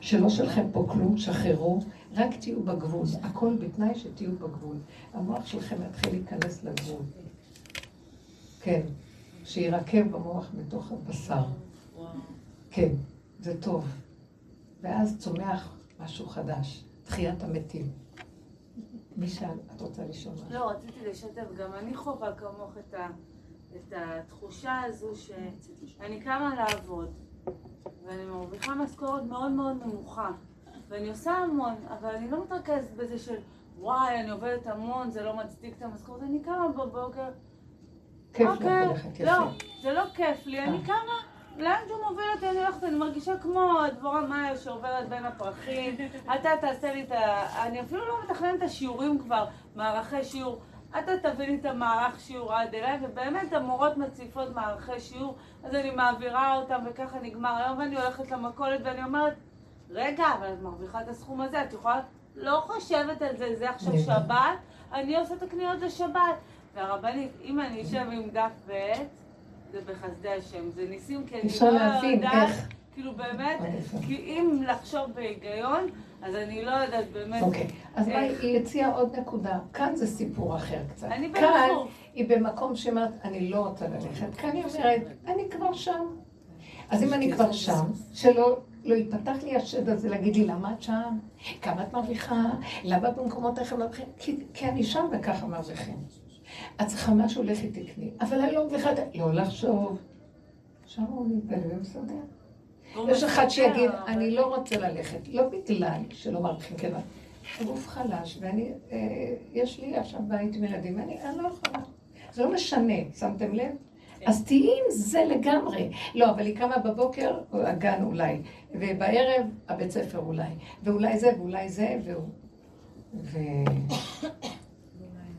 שלא שלכם פה כלום, שחררו, רק תהיו בגבול. הכל בתנאי שתהיו בגבול. המוח שלכם יתחיל להיכנס לגבול. כן, שירקב במוח בתוך הבשר. כן, זה טוב. ואז צומח משהו חדש, תחיית המתים. מי שאל, את רוצה לשאול משהו? לא, רציתי לשתף, גם אני חווה כמוך את, ה, את התחושה הזו שאני קמה לעבוד, ואני מרוויחה משכורת מאוד מאוד נמוכה, ואני עושה המון, אבל אני לא מתרכזת בזה של וואי, אני עובדת המון, זה לא מצדיק את המשכורת, אני קמה בבוקר, כיף לך ללכת אוקיי, יפה. לא, זה לא כיף לי, אני אה. קמה, לאן שהוא מוביל אותי אני הולכת, אני מרגישה כמו דבורה מאיה שעוברת בין הפרחים, (laughs) אתה תעשה לי את ה... אני אפילו לא מתכננת את השיעורים כבר, מערכי שיעור. אתה תביא לי את המערך שיעור עד אליי, ובאמת המורות מציפות מערכי שיעור, אז אני מעבירה אותם וככה נגמר היום, ואני הולכת למכולת ואני אומרת, רגע, אבל את מרוויחה את הסכום הזה, את יכולה, לא חושבת על זה, זה עכשיו שבת, אני עושה את הקניות לשבת. והרבנית, אם אני אשב עם דף ועט, זה בחסדי השם, זה ניסים, כי אני לא יודעת, איך. כאילו באמת. כי אם לחשוב בהיגיון, אז אני לא יודעת באמת. אוקיי, אז מה? היא הציעה עוד נקודה. כאן זה סיפור אחר קצת. אני כאן. היא במקום שאומרת, אני לא רוצה ללכת. כאן היא אומרת, אני כבר שם. אז אם אני כבר שם, שלא לא ייפתח לי השד הזה להגיד לי, למה את שם? כמה את מרוויחה? למה במקומות אחרים מרוויחים? כי, כי אני שם וככה מרוויחים. את צריכה משהו, לכי תקני. אבל אני לא מרוויחה, את- לא לחשוב. שם הוא מתבלבל ומסדר. יש אחד שיגיד, אני לא רוצה ללכת, לא בגלל שלא מרוויחים כסף. הגוף חלש, ואני, אה, יש לי עכשיו בית עם ילדים, אני לא יכולה. זה לא משנה, שמתם לב? אז תהיי עם זה לגמרי. לא, אבל היא קמה בבוקר, הגן אולי, ובערב הבית ספר אולי, ואולי זה ואולי זה, והוא...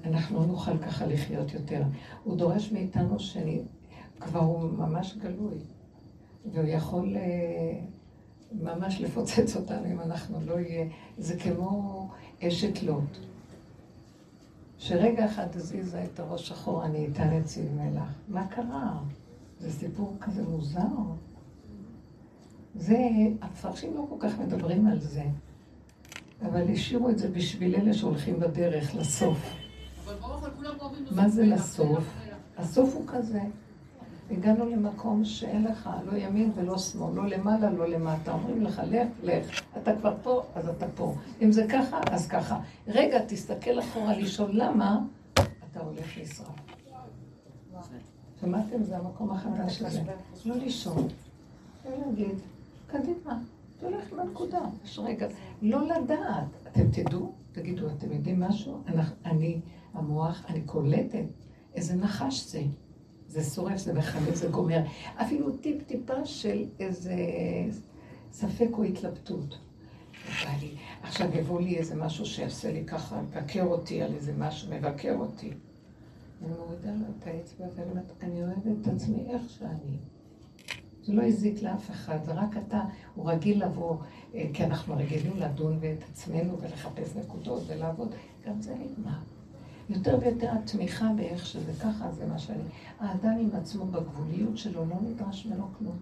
ואנחנו לא נוכל ככה לחיות יותר. הוא דורש מאיתנו שאני... כבר הוא ממש גלוי. והוא יכול אה, ממש לפוצץ אותנו אם אנחנו לא יהיה... זה כמו אשת לוט, שרגע אחד הזיזה את הראש אחורה, אני איתה נציב מלח. מה קרה? זה סיפור כזה מוזר. זה, המפרשים לא כל כך מדברים על זה, אבל השאירו את זה בשביל אלה שהולכים בדרך, לסוף. מה זה לסוף? הסוף הוא כזה. הגענו למקום שאין לך לא ימין ולא שמאל, לא למעלה, לא למטה. אומרים לך, לך, לך. אתה כבר פה, אז אתה פה. אם זה ככה, אז ככה. רגע, תסתכל אחורה לשאול למה, אתה הולך לשרוף. שמעתם? זה המקום החדש הזה. לא לשאול. לא להגיד, קדימה, תלך לנקודה. יש רגע, לא לדעת. אתם תדעו, תגידו, אתם יודעים משהו? אני, המוח, אני קולטת. איזה נחש זה. זה שורף, זה מחלק, זה גומר. אפילו טיפ-טיפה של איזה ספק או התלבטות. עכשיו יבוא לי איזה משהו שיעשה לי ככה, מבקר אותי על איזה משהו, מבקר אותי. אני מורידה לו את האצבע ואני אני אוהבת את עצמי איך שאני. זה לא הזיק לאף אחד, זה רק אתה, הוא רגיל לבוא, אה, כי אנחנו רגילים לדון את עצמנו ולחפש נקודות ולעבוד, גם זה נגמר. יותר ויותר התמיכה באיך שזה ככה, זה מה שאני... האדם עם עצמו בגבוליות שלו לא נדרש ממנו כלום.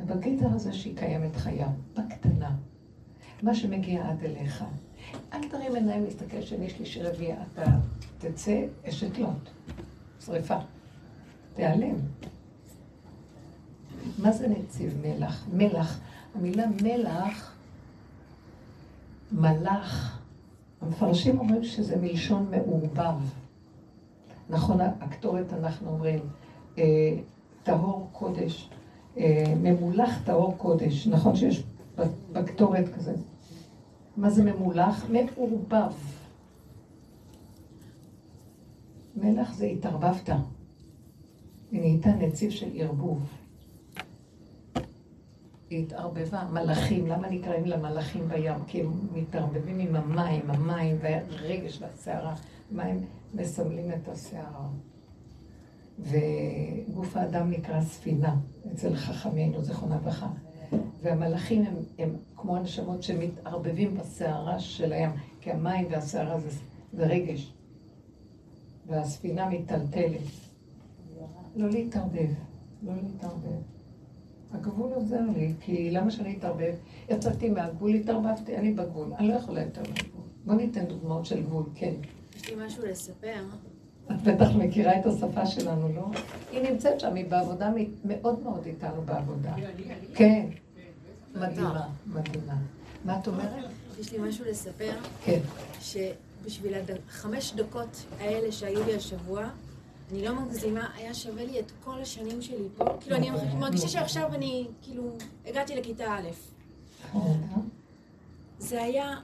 ובגדר הזה שהיא קיימת חיה, בקטנה, מה שמגיע עד אליך. אל תרים עיניים להסתכל שני שלישי רביעי, אתה תצא אשת לוט, שריפה, תיעלם. מה זה נציב מלח? מלח, המילה מלח, מלאך, המפרשים אומרים שזה מלשון מעורבב. נכון, הקטורת אנחנו אומרים, אה, טהור קודש, אה, ממולח טהור קודש, נכון שיש בקטורת כזה. מה זה ממולח? מעורבב. מלח זה התערבבת. היא נהייתה נציב של ערבוב. התערבבה, מלאכים, למה נקראים לה מלאכים בים? כי הם מתערבבים עם המים, המים והרגש והסערה. מים מסמלים את הסערה. וגוף האדם נקרא ספינה, אצל חכמינו, זיכרונה ברכה. והמלאכים הם, הם כמו הנשמות שמתערבבים בסערה של הים, כי המים והסערה זה, זה רגש. והספינה מיטלטלת. לא להתערבב, לא להתערבב. הגבול עוזר לי, כי למה שאני אתערבב? יצאתי מהגבול, התערבבתי, אני בגבול, אני לא יכולה יותר מהגבול. בוא ניתן דוגמאות של גבול, כן. יש לי משהו לספר. את בטח מכירה את השפה שלנו, לא? היא נמצאת שם, היא בעבודה, מאוד מאוד איתנו בעבודה. כן, כן, מדהימה, מדהימה. מה את אומרת? יש לי משהו לספר, כן. שבשביל החמש דקות האלה שהיו לי השבוע, אני לא מגזימה, היה שווה לי את כל השנים שלי פה. כאילו, אני מרגישה שעכשיו אני, כאילו, הגעתי לכיתה א'. זה היה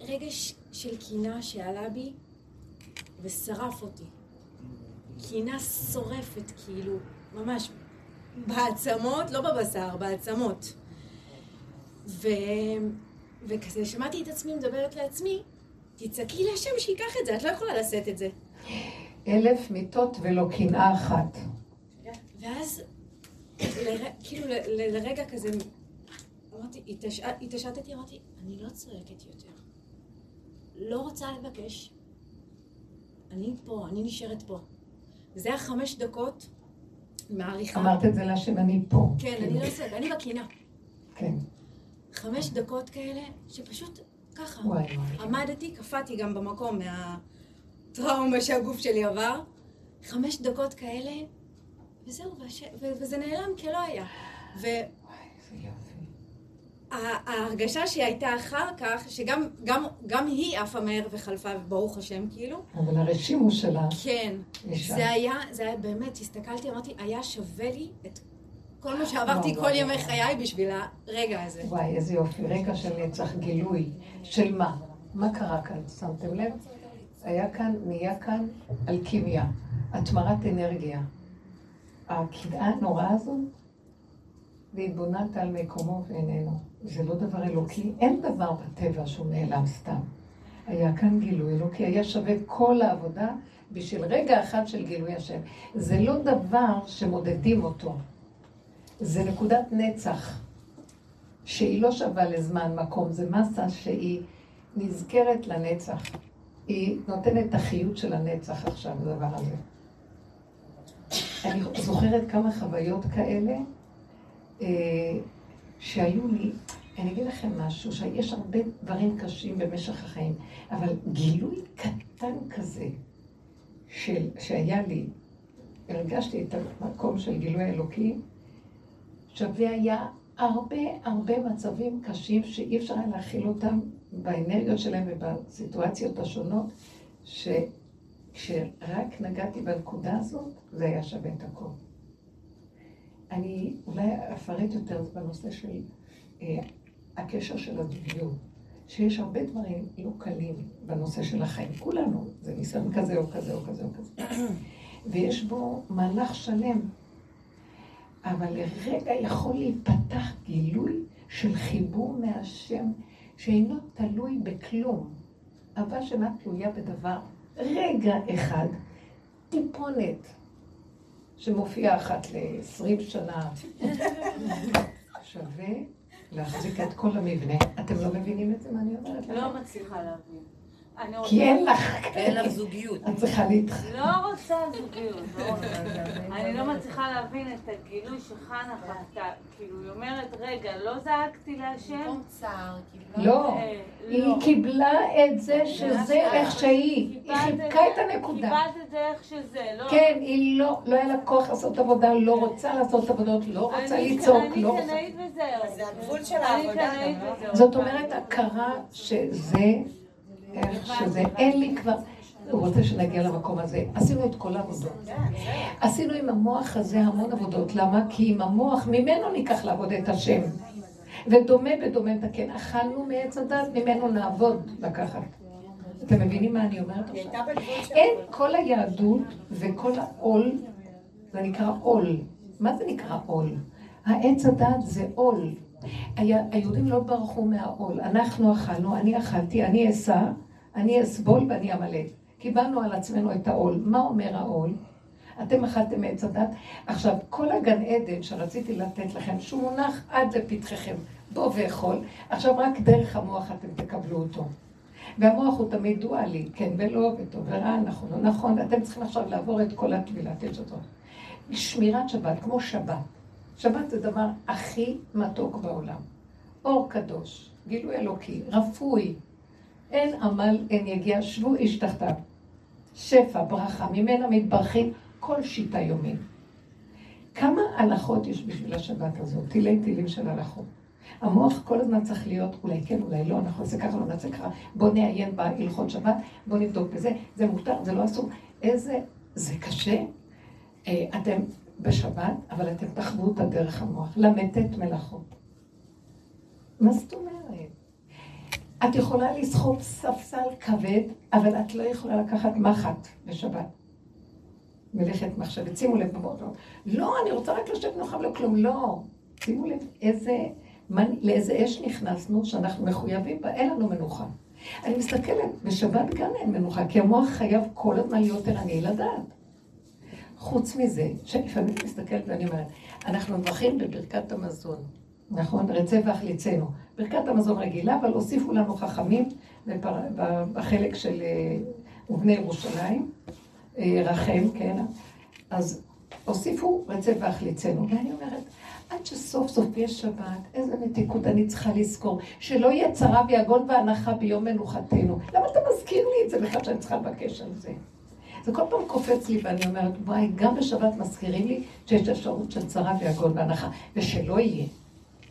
רגש של קינה שעלה בי ושרף אותי. קינה שורפת, כאילו, ממש, בעצמות, לא בבשר, בעצמות. ו... וכזה שמעתי את עצמי מדברת לעצמי, תצעקי להשם שייקח את זה, את לא יכולה לשאת את זה. אלף מיטות ולא קנאה אחת. ואז, לר... כאילו ל- לרגע כזה, אמרתי, התעשתתי, אמרתי, אני לא צועקת יותר. לא רוצה לבקש. אני פה, אני נשארת פה. וזה היה חמש דקות מעריכה. אמרת את זה להשם, אני פה. כן, אני לא צועקת, אני בקינה. כן. חמש דקות כאלה, שפשוט ככה. וואי וואי. עמדתי, קפאתי גם במקום מהטראומה שהגוף שלי עבר. חמש דקות כאלה, וזהו, והש... ו- וזה נעלם כלא היה. יופי. וההרגשה שהייתה אחר כך, שגם גם, גם היא עפה מהר וחלפה, וברוך השם, כאילו, אבל הרשימו שלה, כן. זה היה, זה היה באמת, הסתכלתי, אמרתי, היה שווה לי את כל מה שעברתי וואו, כל וואו, ימי וואו. חיי בשביל הרגע הזה. וואי, איזה יופי. רגע של נצח גילוי. של מה? מה קרה כאן? שמתם לב? היה כאן, נהיה כאן אלכימיה, התמרת אנרגיה. הקדעה הנוראה הזו, והתבוננת על מקומו ואיננו. זה לא דבר אלוקי, אין דבר בטבע שהוא נעלם סתם. היה כאן גילוי אלוקי, היה שווה כל העבודה בשביל רגע אחד של גילוי השם. זה לא דבר שמודדים אותו, זה נקודת נצח, שהיא לא שווה לזמן, מקום, זה מסה שהיא נזכרת לנצח. היא נותנת את החיות של הנצח עכשיו, הדבר הזה. אני זוכרת כמה חוויות כאלה אה, שהיו לי, אני אגיד לכם משהו, שיש הרבה דברים קשים במשך החיים, אבל גילוי קטן כזה של, שהיה לי, הרגשתי את המקום של גילוי אלוקי, שווה היה הרבה הרבה מצבים קשים שאי אפשר היה להכיל אותם באנרגיות שלהם ובסיטואציות השונות, שכשרק נגעתי בנקודה הזאת, זה היה שווה את הכל. אני אולי אפרט יותר בנושא של אה, הקשר של הזוגיות, שיש הרבה דברים לא קלים בנושא של החיים, כולנו, זה ניסיון כזה או כזה או כזה או כזה, (coughs) ויש בו מהלך שלם, אבל לרגע יכול להיפתח גילוי של חיבור מהשם שאינו תלוי בכלום. אהבה שאינה תלויה בדבר. רגע אחד, טיפונת, שמופיעה אחת ל-20 שנה, שווה להחזיק את כל המבנה. אתם לא מבינים את זה, מה אני אומרת? לא מצליחה להבין. אני. כי אין לך, אין לך זוגיות. את צריכה להתח... לא רוצה זוגיות. אני לא מצליחה להבין את הגילוי שחנה חוותה. כאילו, היא אומרת, רגע, לא זעקתי להשם? כאילו. לא, אה, היא לא. קיבלה את זה שזה איך שהיא. היא חיבקה את הנקודה. קיבלת את זה איך שזה, לא... כן, היא לא, לא היה לה כוח לעשות עבודה, לא רוצה לעשות עבודות, לא רוצה אני- לצעוק, אני לא רוצה... קנאית וזהו. זה הגבול של אני העבודה לא? זאת אומרת, הכרה שזה, איך שזה, אין לי כבר... הוא רוצה שנגיע למקום הזה. עשינו את כל העבודות. עשינו עם המוח הזה המון עבודות. למה? כי עם המוח, ממנו ניקח לעבוד את השם. ודומה בדומה נתקן. אכלנו מעץ הדת, ממנו נעבוד לקחת. אתם מבינים מה אני אומרת עכשיו? אין, כל היהדות וכל העול, זה נקרא עול. מה זה נקרא עול? העץ הדת זה עול. היה- היהודים לא ברחו מהעול. אנחנו אכלנו, אני אכלתי, אני אשא, אני אסבול ואני אמלא. קיבלנו על עצמנו את העול. מה אומר העול? אתם אכלתם מעץ הדת. עכשיו, כל הגן עדן שרציתי לתת לכם, שהוא מונח עד לפתחכם, בוא ואכול, עכשיו רק דרך המוח אתם תקבלו אותו. והמוח הוא תמיד דואלי, כן ולא, וטוב ורע, נכון או נכון, אתם צריכים עכשיו לעבור את כל הטבילת עץ הזאת. שמירת שבת, כמו שבת. שבת זה דבר הכי מתוק בעולם. אור קדוש, גילוי אלוקי, רפוי. אין עמל, אין יגיע, שבו איש תחתיו. שפע, ברכה, ממנה מתברכים כל שיטה יומית. כמה הלכות יש בשביל השבת הזאת? תילי תילים של הלכות. המוח כל הזמן צריך להיות, אולי כן, אולי לא, אנחנו נעשה ככה, לא נעשה ככה, בוא נעיין בהלכות שבת, בוא נבדוק בזה, זה מותר, זה לא אסור. איזה, זה קשה. אה, אתם בשבת, אבל אתם תחוו אותה דרך המוח. למתת מלאכות. מה זאת אומרת? את יכולה לסחוב ספסל כבד, אבל את לא יכולה לקחת מחט בשבת. מלאכת מחשבת. שימו לב בבוקר. לא, אני רוצה רק לשבת נוחה ולא כלום. לא. שימו לב איזה, מה, לאיזה אש נכנסנו שאנחנו מחויבים בה, אין לנו מנוחה. אני מסתכלת, בשבת גם אין מנוחה, כי המוח חייב כל הזמן להיות ערני לדעת. חוץ מזה, שלפעמים מסתכלת ואני אומרת, אנחנו מברכים בברכת המזון. נכון? רצה והחליצנו. ברכת המזון רגילה, אבל הוסיפו לנו חכמים בפר... בחלק של אה, ובני ירושלים, אה, רחם, כן? אז הוסיפו רצה והחליצנו. ואני אומרת, עד שסוף סוף יש שבת, איזה מתיקות אני צריכה לזכור, שלא יהיה צרה ויגון והנחה ביום מנוחתנו. למה אתה מזכיר לי את זה בכלל שאני צריכה לבקש על זה? זה כל פעם קופץ לי ואני אומרת, וואי, גם בשבת מזכירים לי שיש אפשרות של צרה ויגון והנחה, ושלא יהיה.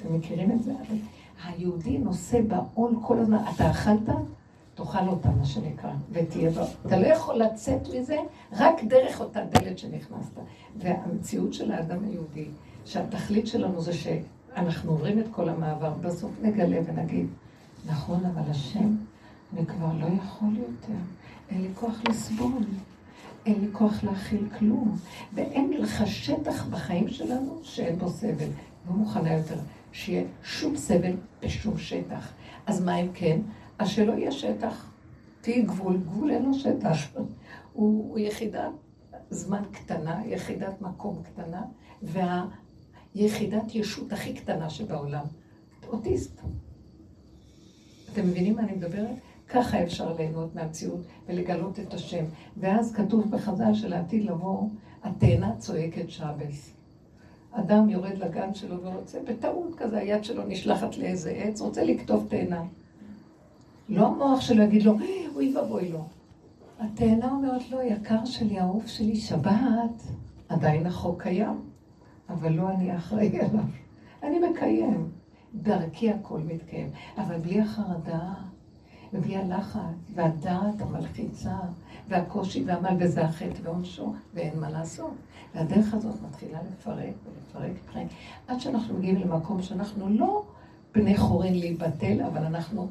אתם מכירים את זה? אבל היהודי נושא בעול כל הזמן. אתה אכלת? תאכל אותה, מה שנקרא, ותהיה בה. אתה לא יכול לצאת מזה רק דרך אותה דלת שנכנסת. והמציאות של האדם היהודי, שהתכלית שלנו זה שאנחנו עוברים את כל המעבר, בסוף נגלה ונגיד, נכון, אבל השם, אני כבר לא יכול יותר, אין לי כוח לסבול. אין לי כוח להכיל כלום, ואין לך שטח בחיים שלנו שאין בו סבל. לא מוכנה יותר שיהיה שום סבל בשום שטח. אז מה אם כן? אז שלא יהיה שטח. תהיי גבול, גבול אין לו שטח. הוא, הוא יחידת זמן קטנה, יחידת מקום קטנה, והיחידת ישות הכי קטנה שבעולם. אוטיסט. אתם מבינים מה אני מדברת? ככה אפשר ליהנות מהמציאות ולגלות את השם. ואז כתוב בחז"ל שלעתיד לבוא, התאנה צועקת שבס. אדם יורד לגן שלו ורוצה, בטעות כזה, היד שלו נשלחת לאיזה עץ, רוצה לקטוף תאנה. לא המוח שלו יגיד לו, אוי ואבוי לו. התאנה אומרת לו, יקר שלי, אהוב שלי, שבת, עדיין החוק קיים, אבל לא אני אחראי עליו. אני מקיים. דרכי הכל מתקיים. אבל בלי החרדה, ובלי הלחץ, והדעת המלחיצה, והקושי והעמל, וזה החטא ועונשו, ואין מה לעשות. והדרך הזאת מתחילה לפרק ולפרק ולפרק, עד שאנחנו מגיעים למקום שאנחנו לא בני חורין להיבטל, אבל אנחנו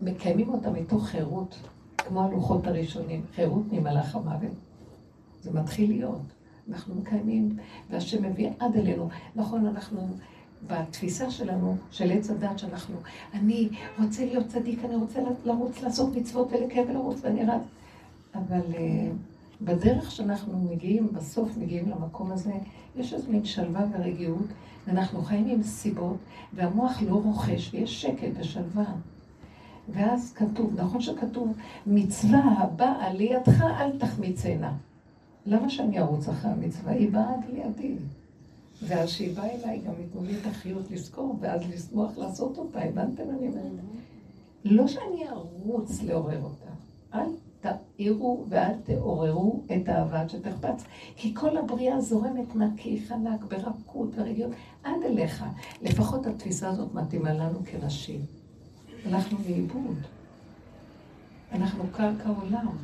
מקיימים אותה מתוך חירות, כמו הלוחות הראשונים, חירות ממלאך המוות. זה מתחיל להיות. אנחנו מקיימים, והשם מביא עד אלינו. נכון, אנחנו בתפיסה שלנו, של עץ הדת, שאנחנו, אני רוצה להיות צדיק, אני רוצה לרוץ לעשות מצוות ולקיים ולרוץ, ואני רץ. אבל uh, בדרך שאנחנו מגיעים, בסוף מגיעים למקום הזה, יש איזו מין שלווה ורגיעות, ואנחנו חיים עם סיבות, והמוח לא רוכש, ויש שקט ושלווה. ואז כתוב, נכון שכתוב, מצווה הבאה לידך אל תחמיצנה. למה שאני ארוץ אחרי המצווה? היא באה עד לידי. ואז שהיא באה אליי, גם ייתנו לי את החיות לזכור, ואז לשמוח לעשות אותה, הבנתם? אני אומרת. לא שאני ארוץ לעורר אותה, אל תעירו ואל תעוררו את האהבה שתחפץ. כי כל הבריאה זורמת נקי, חלק, ברכות ורגיעות, עד אליך. לפחות התפיסה הזאת מתאימה לנו כנשים. הלכנו לאיבוד. אנחנו קרקע עולם.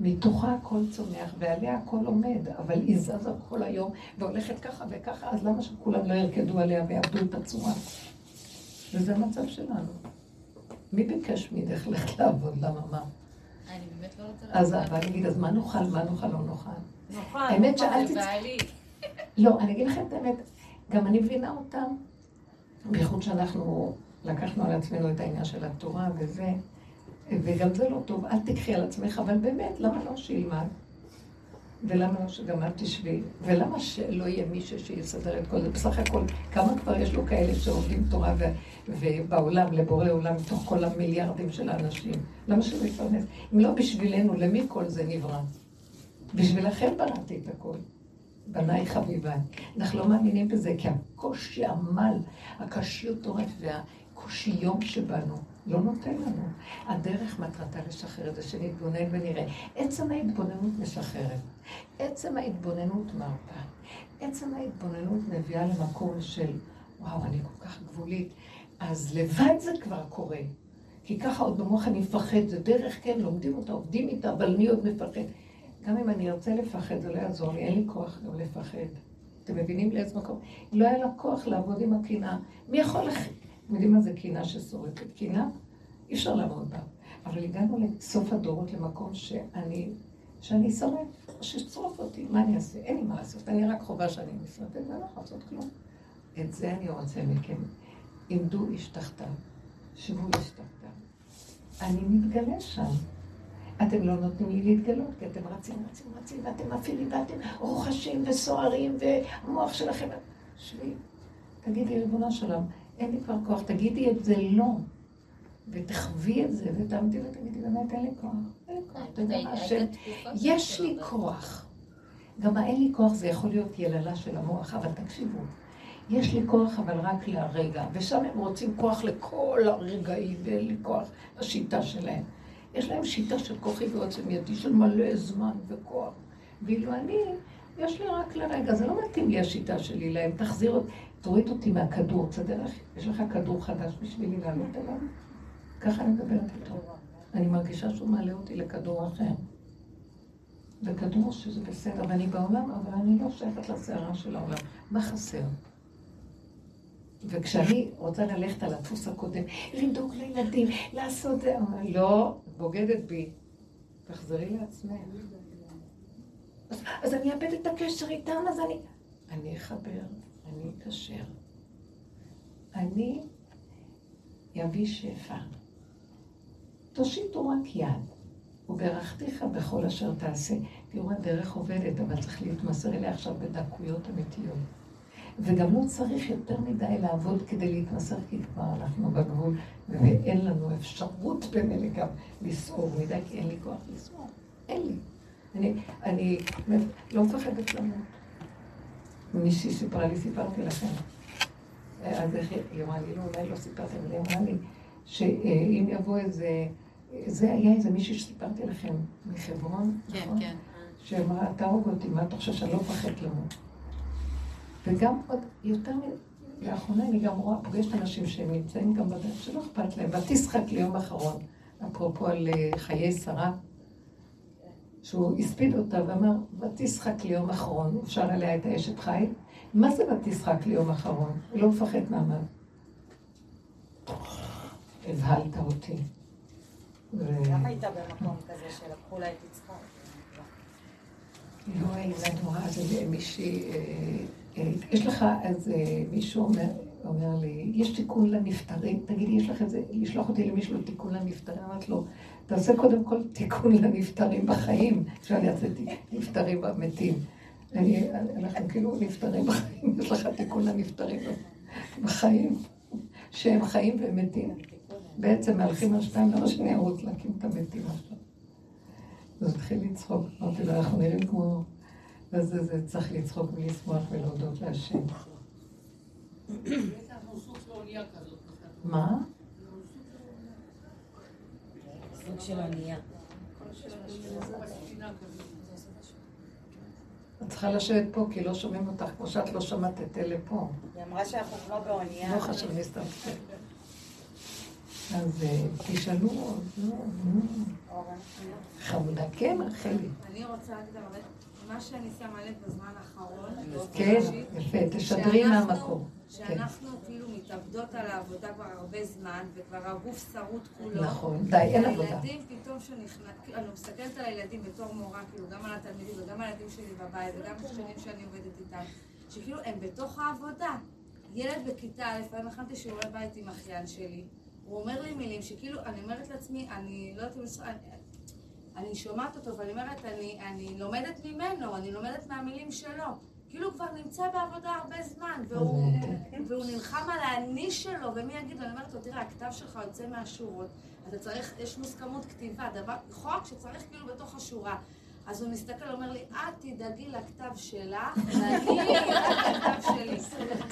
מתוכה הכל צומח, ועליה הכל עומד, אבל היא זזה כל היום והולכת ככה וככה, אז למה שכולם לא ירקדו עליה ויאבדו את הצורה? וזה המצב שלנו. מי ביקש ממך ללכת לעבוד? למה מה? אני באמת לא רוצה אז אבל אני אגיד, אז מה נאכל, מה נאכל, לא נאכל? נוכל. האמת שאל תצ... לא, אני אגיד לכם את האמת, גם אני מבינה אותם, בייחוד שאנחנו לקחנו על עצמנו את העניין של התורה וזה, וגם זה לא טוב, אל תקחי על עצמך, אבל באמת, למה לא שילמד? ולמה שגם את תשבי? ולמה שלא יהיה מישהו שיסדר את כל זה? בסך הכל, כמה כבר יש לו כאלה שעובדים תורה ו... ובעולם, לבורא עולם, מתוך כל המיליארדים של האנשים? למה שלא יפרנס? אם לא בשבילנו, למי כל זה נברא? בשבילכם בראתי את הכל. בניי חביביי. אנחנו לא מאמינים בזה, כי הקושי עמל, הקשיות עורף והקושי יום שבנו, לא נותן לנו. הדרך מטרתה לשחרר את זה, שנתבונן ונראה. עצם ההתבוננות משחררת. עצם ההתבוננות מרפה. עצם ההתבוננות מביאה למקום של, וואו, אני כל כך גבולית. אז לבד זה כבר קורה. כי ככה עוד במוח אני מפחד, זה דרך, כן, לומדים אותה, עובדים איתה, אבל אני עוד מפחד. גם אם אני ארצה לפחד, זה לא יעזור לי, אין לי כוח גם לפחד. אתם מבינים לאיזה מקום? לא היה לה כוח לעבוד עם הקנאה. מי יכול. אתם יודעים מה זה קנאה ששורפת? קנאה? אי אפשר לעמוד בה. אבל הגענו לסוף הדורות למקום שאני, שאני שורף, ששרוף אותי, מה אני אעשה? אין לי מה לעשות, אני רק חובה שאני נשרפת, ואני לא יכולה לעשות כלום. את זה אני רוצה מכם. עמדו איש תחתיו, שבו איש תחתיו. אני מתגלה שם. אתם לא נותנים לי להתגלות, כי אתם רצים, רצים, רצים, ואתם מפעילים, ואתם רוחשים וסוערים, והמוח שלכם... שבי, תגידי, ריבונו של עולם, אין לי כבר כוח, תגידי את זה לא. ותחווי את זה, ותעמדי ותגידי, באמת אין לי כוח. אין לי כוח, אתה יודע מה, השם, יש לי כוח. גם האין לי כוח זה יכול להיות יללה של המוח, אבל תקשיבו, יש לי כוח אבל רק לרגע, ושם הם רוצים כוח לכל הרגעים, ואין לי כוח לשיטה שלהם. יש להם שיטה של כוחי ועוצם ידי, של מלא זמן וכוח. ואילו אני, יש לי רק לרגע, זה לא מתאים לי השיטה שלי להם, תחזיר אותי, תוריד אותי מהכדור, תסדר לך, יש לך כדור חדש בשבילי לעלות אליו? ככה אני מדברת איתו. אני מרגישה שהוא מעלה אותי לכדור אחר. וכדור שזה בסדר, ואני בעולם, אבל אני לא שייכת לסערה של העולם. מה חסר? וכשאני רוצה ללכת על הדפוס הקודם, לדאוג לילדים, לעשות זה, אומר, לא, בוגדת בי. תחזרי לעצמך. אז, אז אני אאבד את הקשר איתם, אז אני... אני אחבר, אני אקשר. אני אביא שפע. תושיטו רק יד, וברכתיך בכל אשר תעשה. תראו, הדרך עובדת, אבל צריך להתמסר אליה עכשיו בדקויות אמיתיות. וגם לא צריך יותר מדי לעבוד כדי להתמסר, כי כבר אנחנו בגבול, ואין לנו אפשרות במילא גם לסעור מדי, כי אין לי כוח לסעור. אין לי. אני, אני לא מפחדת למות. מישהי סיפרה לי, סיפרתי לכם. אז איך היא אמרה לי, לא, אולי לא סיפרתי, אבל היא אמרה לי, שאם יבוא איזה, זה היה איזה מישהי שסיפרתי לכם מחברון, כן, נכון? כן. שאמרה, תהרוג אותי, מה אתה חושב שאני לא מפחד למות? וגם עוד יותר, מ- לאחרונה אני גם רואה, פוגשת אנשים שהם נמצאים גם בדרך שלא אכפת להם, ותשחק ליום אחרון, אפרופו על אה, חיי שרה, שהוא הספיד אותה ואמר, ותשחק ליום אחרון, הוא שר עליה את האשת חי, מה זה ותשחק ליום אחרון? הוא לא מפחד מהמוות. הבהלת אותי. גם הייתה במקום כזה שלקחו לה את יצחק. לא, זה נורא, זה מישהי, אה, אה, יש לך, אז אה, מישהו אומר, אומר לי, יש תיקון לנפטרים, תגידי, יש לך את זה, לשלוח אותי למישהו לתיקון לנפטרים? אמרת לו, תעשה קודם כל תיקון לנפטרים בחיים, שאני אעשה נפטרים במתים. אני, אנחנו כאילו נפטרים בחיים, יש לך תיקון לנפטרים בחיים, שהם חיים ומתים. בעצם מהלכים על שתיים, למה שאני ארוץ להקים את המתים עכשיו? אז התחיל לצחוק, אמרתי לו, אנחנו נראים כמו... אז זה, צריך לצחוק ולשמוח ולהודות להשם. מה? סוג של כזאת. את צריכה לשבת פה, כי לא שומעים אותך, כמו שאת לא שמעת את אלה פה. היא אמרה שאנחנו כמו באונייה. לא חשוב, חושבת. אז אה, תשאלו עוד. חמודה, כן, רחלי. אני רוצה להגיד אבל מה שאני שמה לב בזמן האחרון, כן, יפה, תשדרי מהמקום. כן, שאנחנו כאילו מתאבדות על העבודה כבר הרבה זמן, וכבר הגוף שרוט כולו. נכון, די, אין עבודה. הילדים פתאום שנכנס, כאילו, אני מסתכלת על הילדים בתור מורה, כאילו גם על התלמידים וגם על הילדים שלי בבית וגם השכנים שאני עובדת איתם, שכאילו הם בתוך העבודה. ילד בכיתה א', היום הכנתי שיעורי בית עם אחיין שלי, הוא אומר לי מילים שכאילו, אני אומרת לעצמי, אני לא יודעת אם... אני- שומעת אותו ואני אומרת, אני, אני לומדת ממנו, אני לומדת מהמילים שלו. כאילו הוא כבר נמצא בעבודה הרבה זמן, והוא, והוא נלחם על האני שלו, ומי יגיד אני אומרת לו, תראה, הכתב שלך יוצא מהשורות, אתה צריך, יש מוסכמות כתיבה, דבר, חוק שצריך כאילו בתוך השורה. אז הוא מסתכל, אומר לי, את תדאגי לכתב שלך, ואני (laughs) לכתב שלי.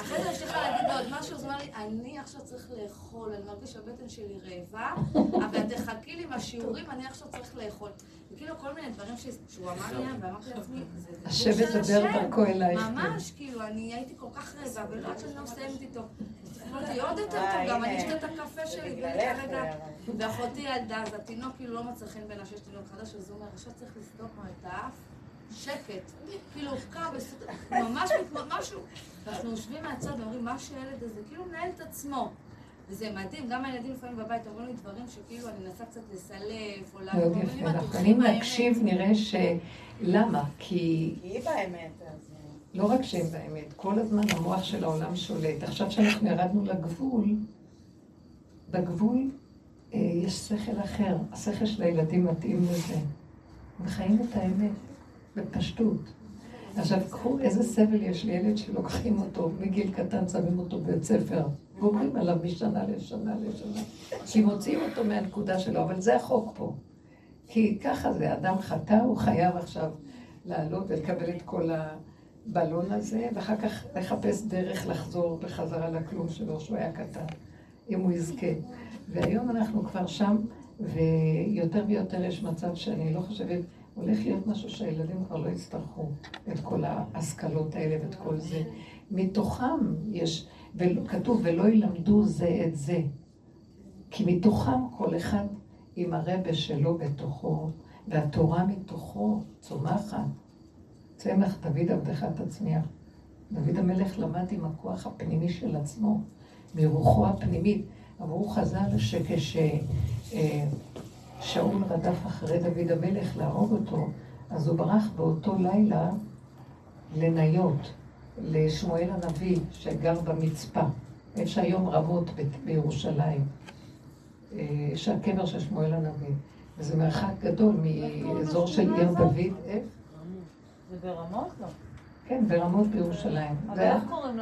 אחרי זה יש לך להגיד לו עוד משהו, אז הוא אומר לי, אני עכשיו צריך לאכול, אני מרגיש שהבטן שלי רעבה, אבל תחכי לי עם השיעורים, אני עכשיו צריך לאכול. וכאילו כל מיני דברים שהוא אמר לי, ואמרתי לעצמי, זה דיבור השם של ידבר. דרכו אלייך. כן. ממש, כאילו, אני הייתי כל כך רעבה, ולא יודעת שאני לא מסיימת איתו. אמרתי, עוד יותר טוב, גם. אני אשתה את הקפה שלי, ואחותי ילדה, אז התינוק כאילו לא מצא חן בעיניו שיש תינוק חדש, אז הוא אומר, עכשיו צריך לסדוק לו את האף, שקט. כאילו, קם, בסדר, ממש משהו. ואנחנו יושבים מהצד ואומרים, מה שהילד הזה, כאילו מנהל את עצמו. וזה מדהים, גם הילדים לפעמים בבית אומרים לי דברים שכאילו אני מנסה קצת לסלף, או מאוד אומרים לי, יפה. "מה, אנחנו תלכי אם מהאמת." נקשיב נראה ש... למה? כי כי היא באמת. לא רק שהם באמת, כל הזמן המוח של העולם שולט. עכשיו שאנחנו ירדנו לגבול, בגבול אה, יש שכל אחר. השכל של הילדים מתאים לזה. הם חיים את האמת, בפשטות. עכשיו, קחו איזה סבל יש לילד שלוקחים אותו מגיל קטן, שמים אותו בבית ספר, גומרים עליו משנה לשנה לשנה, כי מוציאים אותו מהנקודה שלו, אבל זה החוק פה. כי ככה זה, אדם חטא, הוא חייב עכשיו לעלות ולקבל את כל הבלון הזה, ואחר כך לחפש דרך לחזור בחזרה לכלום שלו, שהוא היה קטן, אם הוא יזכה. והיום אנחנו כבר שם, ויותר ויותר יש מצב שאני לא חושבת, הולך להיות משהו שהילדים כבר לא יצטרכו את כל ההשכלות האלה ואת כל זה. מתוכם יש, וכתוב, ולא ילמדו זה את זה. כי מתוכם כל אחד עם הרבה שלו בתוכו, והתורה מתוכו צומחת. צמח דוד עבדך תצמיח. דוד המלך למד עם הכוח הפנימי של עצמו, מרוחו הפנימית. אמרו חז"ל שכששאול אה, רדף אחרי דוד המלך להרוג אותו, אז הוא ברח באותו לילה לניות, לשמואל הנביא שגר במצפה, איפה שהיום רמות בירושלים. יש אה, הקבר של שמואל הנביא, וזה מרחק גדול מאזור של עיר דוד. זה ברמות? לא. כן, ברמות בירושלים. אבל איך קוראים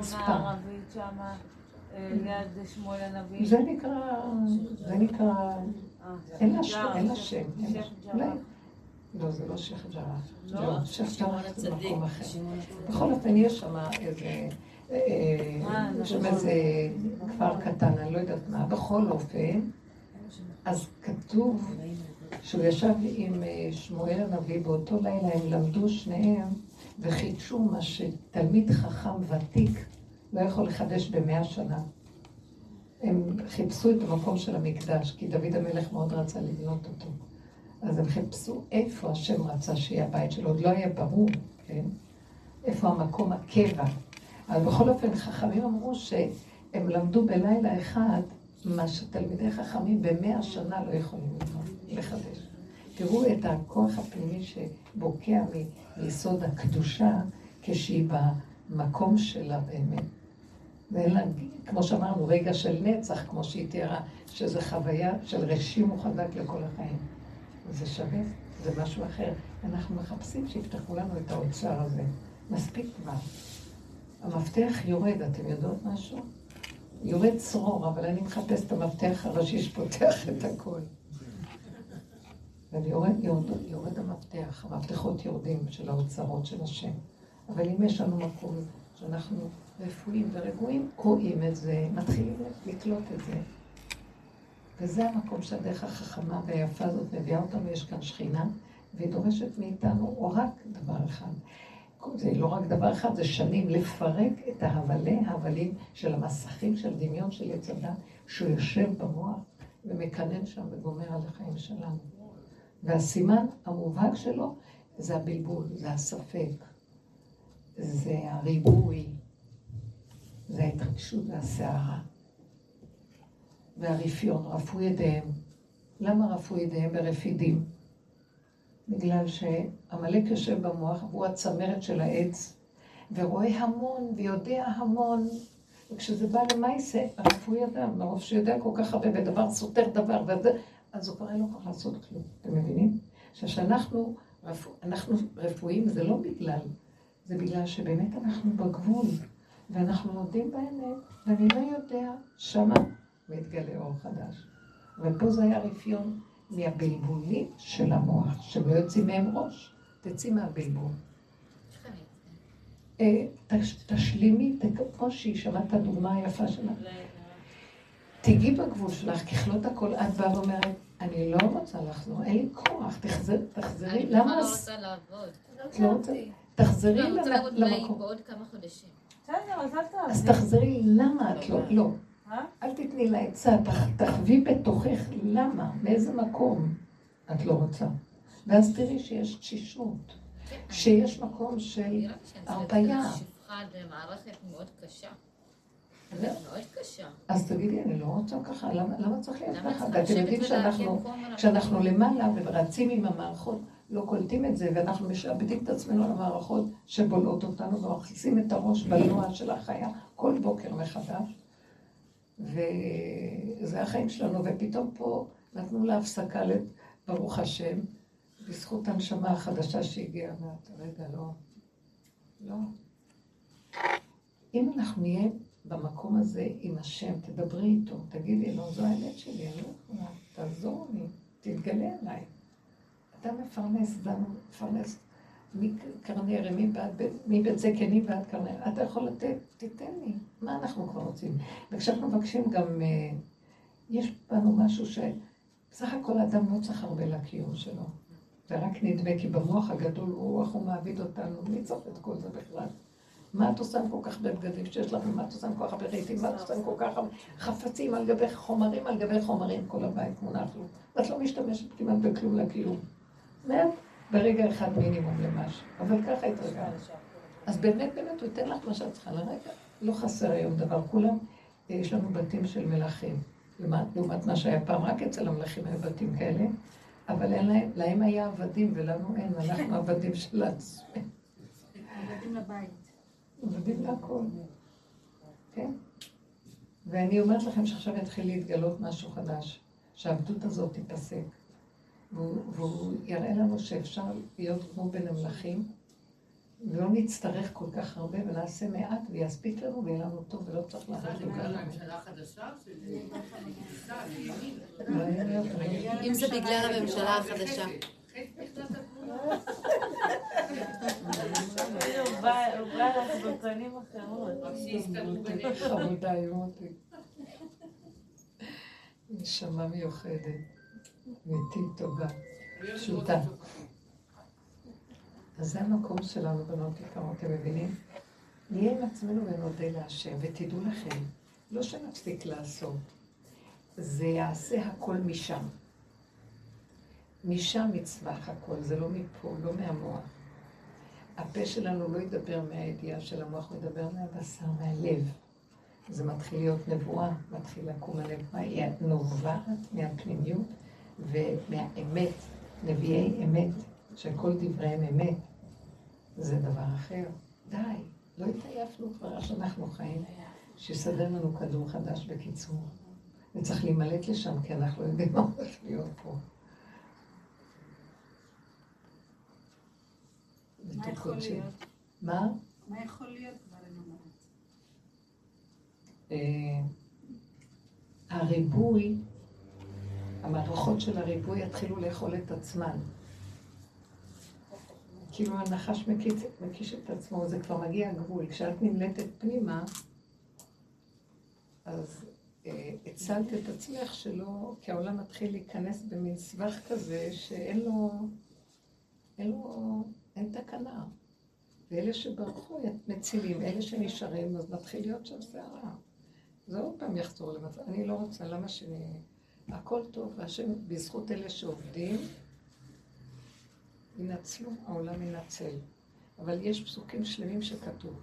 לשכונה הערבית שם, אה, ליד שמואל הנביא? זה נקרא, זה נקרא, אה, אין לה שם. לא, זה לא שייח' ג'ראח. לא, לא שייח' ג'ראח זה מקום אחר. בכל אופן, יש שם איזה... יש שם איזה כפר קטן, אני לא יודעת מה. בכל אופן, אז כתוב שהוא ישב עם אה, שמואל הנביא באותו לילה, הם למדו שניהם וחידשו מה שתלמיד חכם ותיק לא יכול לחדש במאה שנה. הם חיפשו את המקום של המקדש, כי דוד המלך מאוד רצה לבנות אותו. אז הם חיפשו איפה השם רצה שיהיה הבית שלו, עוד לא היה ברור, כן? איפה המקום הקבע. אבל בכל אופן, חכמים אמרו שהם למדו בלילה אחד מה שתלמידי חכמים במאה שנה לא יכולים ללמוד, לחדש. תראו את הכוח הפנימי שבוקע מיסוד הקדושה כשהיא במקום שלה באמת. ואין לה, כמו שאמרנו, רגע של נצח, כמו שהיא תיארה, שזה חוויה של רשימו חזק לכל החיים. זה שווה, זה משהו אחר. אנחנו מחפשים שיפתחו לנו את האוצר הזה. מספיק כבר. המפתח יורד, אתם יודעות משהו? יורד צרור, אבל אני מחפש את המפתח הראשי שפותח את הכל. ואני יורד, יורד, המפתח, המפתחות יורדים של האוצרות של השם. אבל אם יש לנו מקום שאנחנו רפואיים ורגועים, רואים את זה, מתחילים לקלוט את זה. וזה המקום שהדרך החכמה והיפה הזאת מביאה אותנו, יש כאן שכינה, והיא דורשת מאיתנו או רק דבר אחד. זה לא רק דבר אחד, זה שנים לפרק את ההבלי ההבלים של המסכים של דמיון של הדת, שהוא יושב במוח ומקנן שם וגומר על החיים שלנו. והסימן המובהק שלו זה הבלבול, זה הספק, זה הריבוי, זה ההתרגשות והסערה. והרפיון, רפו ידיהם. למה רפו ידיהם ברפידים? בגלל שעמלק יושב במוח והוא הצמרת של העץ, ורואה המון ויודע המון, וכשזה בא למעשה, רפו ידיו, מרוב שיודע כל כך הרבה, ודבר סותר דבר, וזה, אז הוא כבר אין לו כוח לעשות כלום. אתם מבינים? עכשיו, שאנחנו רפו, אנחנו רפואיים, זה לא בגלל, זה בגלל שבאמת אנחנו בגבול, ואנחנו מודים באמת, ואני לא יודע, שמה מתגלה אור חדש. אבל פה זה היה רפיון מהבלבולים של המוח, שלא יוצאים מהם ראש. תצאי מהבלבול. אה, תשלימי, כמו שהיא שמעה את הדוגמה היפה שלה. תיגעי בגבול שלך, ככלות הכל, את באה ואומרת, אני לא רוצה לחזור, אין לי כוח, תחזרי, למה... אני לא רוצה לעבוד. את לא רוצה? תחזרי למקום. אני רוצה לעבוד בעוד כמה חודשים. אז תחזרי, למה את לא? לא. אה? אל תתני לה עצה, תחווי בתוכך למה, מאיזה מקום את לא רוצה. ואז תראי שיש תשישות, שיש מקום של הרפאיה. מערכת מאוד קשה. מאוד קשה. אז תגידי, אני לא רוצה ככה, למה צריך להיות ככה? ואתם יודעים שאנחנו, כשאנחנו למעלה ורצים עם המערכות, לא קולטים את זה, ואנחנו משעבדים את עצמנו למערכות שבולעות אותנו ומכניסים את הראש בנוע של החיה כל בוקר מחדש. וזה החיים שלנו, ופתאום פה נתנו לה הפסקה, ברוך השם, בזכות הנשמה החדשה שהגיעה, אמרת, רגע, לא, לא. אם אנחנו נהיה במקום הזה עם השם, תדברי איתו, תגידי לו, זו האמת שלי, אני לא יכולה, תעזור לי, תתגלה עליי. אתה מפרנס, דנו מפרנס מקרנר, מבית זקנים ועד קרנר. אתה יכול לתת, תיתן לי. מה אנחנו כבר רוצים? וכשאנחנו מבקשים גם, אה, יש בנו משהו שבסך הכל האדם לא צריך הרבה לקיום שלו. זה רק נדמה, כי במוח הגדול הוא, איך הוא מעביד אותנו, מי צריך את כל זה בכלל? מה את עושה עם כל כך הרבה בגדים שיש לך, ומה את עושה עם כל כך הרבה רהיטים, מה את עושה עם כל כך הרבה חפצים על גבי חומרים על גבי חומרים, כל הבית מונח לו. ואת לא משתמשת כמעט בכלום לקיום. מעט, ברגע אחד מינימום למשהו. אבל ככה התרגלת. אז באמת, באמת, הוא ייתן לך מה שאת צריכה לרגע. לא חסר היום דבר. כולם, יש לנו בתים של מלכים. לעומת מה שהיה פעם, רק אצל המלכים היו בתים כאלה. אבל אין להם, להם היה עבדים ולנו אין, אנחנו עבדים של עצמנו. עבדים לבית. עבדים להכל. כן? ואני אומרת לכם שעכשיו יתחיל להתגלות משהו חדש, שהעבדות הזאת תיפסק. והוא, והוא יראה לנו שאפשר להיות כמו בין המלכים, ולא נצטרך כל כך הרבה, ונעשה מעט, ויספיק לנו, ויהיה לנו טוב, ולא צריך לעבוד כל כך הרבה. ממשלה חדשה? אם זה בגלל הממשלה החדשה. הוא בא לך בפנים אחרות. חמודה, מותי. נשמה מיוחדת, אמיתית טובה, פשוטה. אז זה המקום שלנו, בנות יקרות, אתם מבינים? נהיה עם עצמנו ונודה להשם, ותדעו לכם, לא שנפסיק לעשות, זה יעשה הכל משם. משם יצמח הכל, זה לא מפה, לא מהמוח. הפה שלנו לא ידבר מהידיעה של המוח, הוא ידבר מהבשר, מהלב. זה מתחיל להיות נבואה, מתחיל לקום הלב, מה היא נובעת מהפנימיות ומהאמת, נביאי אמת, שכל דבריהם אמת. זה דבר אחר. די, לא התעייפנו כבר איך שאנחנו חיים, שיסדר לנו כדור חדש בקיצור. וצריך להימלט לשם, כי אנחנו יודעים מה הולך להיות פה. מה יכול להיות? מה? מה יכול להיות? אה, הריבוי, המערכות של הריבוי יתחילו לאכול את עצמן. כאילו הנחש מקיש, מקיש את עצמו, זה כבר מגיע הגבול. כשאת נמלטת פנימה, אז אה, הצלת את עצמך שלא, כי העולם מתחיל להיכנס במין סבך כזה שאין לו, אין לו, אין תקנה. ואלה שברחו מצילים, אלה שנשארים, אז מתחיל להיות שם סערה. זה עוד פעם יחזור למצב, אני לא רוצה, למה שאני... הכל טוב, והשם, בזכות אלה שעובדים, ינצלו, העולם ינצל. אבל יש פסוקים שלמים שכתוב,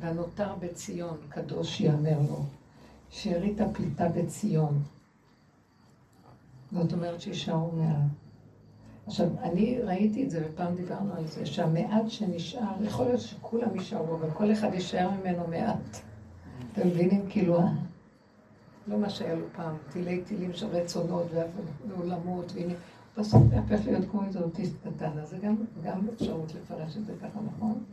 והנותר בציון, קדוש יאמר לו, שארית הפליטה בציון. זאת אומרת שישארו מעט. עכשיו, אני ראיתי את זה, ופעם דיברנו על זה, שהמעט שנשאר, יכול להיות שכולם יישארו, אבל כל אחד יישאר ממנו מעט. אתם מבינים? כאילו, לא מה שהיה לו פעם, טילי טילים של רצונות ועולמות, והנה, בסוף זה הפך להיות כמו איזה אוטיסט קטן, אז זה גם, גם אפשרות לפרש את זה ככה, נכון?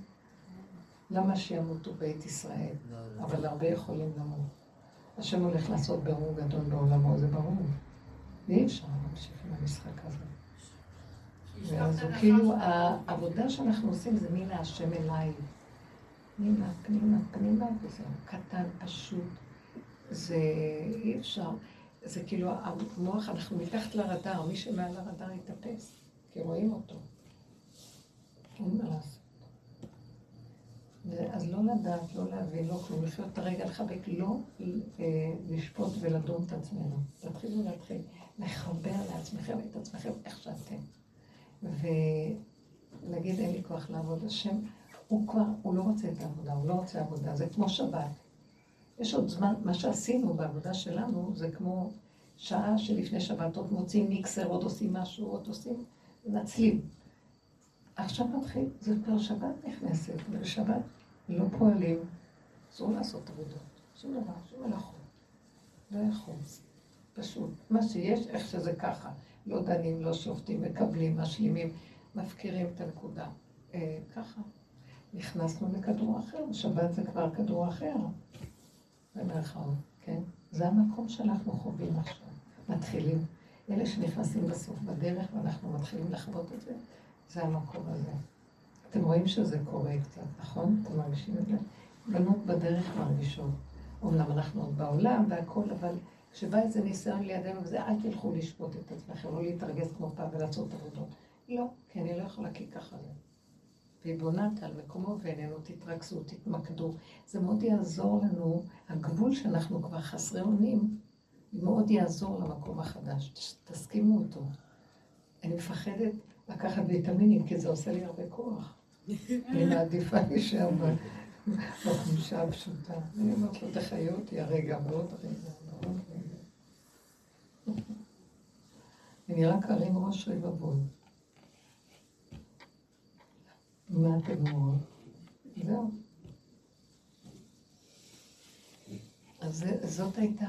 למה שימותו בית ישראל? אבל הרבה יכולים למות. השם הולך לעשות ברור גדול בעולמו, זה ברור. ואי אפשר להמשיך עם המשחק הזה. הוא כאילו, העבודה שאנחנו עושים זה מן השם אליי. פנימה, פנימה, פנימה, וזה קטן, פשוט. זה אי אפשר. זה כאילו, המוח, אנחנו מתחת לרדאר, מי שמעל הרדאר יתאפס, כי רואים אותו. אין מה לעשות. אז לא לדעת, לא להבין, לא כלום, לחיות את הרגע, לחבק, לא אה, לשפוט ולדון את עצמנו. תתחילו להתחיל לחבר לעצמכם את עצמכם איך שאתם. ולהגיד, אין לי כוח לעבוד. השם, הוא כבר, הוא לא רוצה את העבודה, הוא לא רוצה עבודה, זה כמו שבת. יש עוד זמן, מה שעשינו בעבודה שלנו, זה כמו שעה שלפני שבת, עוד מוצאים מיקסר, עוד עושים משהו, עוד עושים, מנצלים. עכשיו מתחיל, זה כבר שבת נכנסת, ובשבת לא פועלים, אסור לעשות עבודות, שום דבר, שום מלאכות. לא יכול, פשוט. מה שיש, איך שזה ככה. לא דנים, לא שופטים, מקבלים, משלימים, מפקירים את הנקודה. אה, ככה. נכנסנו לכדור אחר, שבת זה כבר כדור אחר, במרכאות, כן? זה המקום שאנחנו חווים עכשיו, מתחילים. אלה שנכנסים בסוף בדרך ואנחנו מתחילים לחוות את זה, זה המקום הזה. אתם רואים שזה קורה קצת, נכון? אתם מרגישים את זה? בנות בדרך מרגישות. אומנם אנחנו עוד בעולם והכול, אבל כשבא איזה ניסיון לידינו וזה, אל תלכו לשפוט את עצמכם, לא להתרגז כמו פעם ולעשות עבודות. לא, כי אני לא יכולה כי ככה זה. והיא בונה על מקומו ואיננו, תתרכזו, תתמקדו. זה מאוד יעזור לנו, הגבול שאנחנו כבר חסרי אונים, מאוד יעזור למקום החדש. תסכימו אותו. אני מפחדת לקחת ויטמינים, כי זה עושה לי הרבה כוח. אני מעדיפה להישאר בחמישה הפשוטה. אני אומרת לו, תחיו אותי הרגע, ועוד רגע. אני רק ארים ראש רבבות. מה אתם אומרות? זהו. אז זאת הייתה,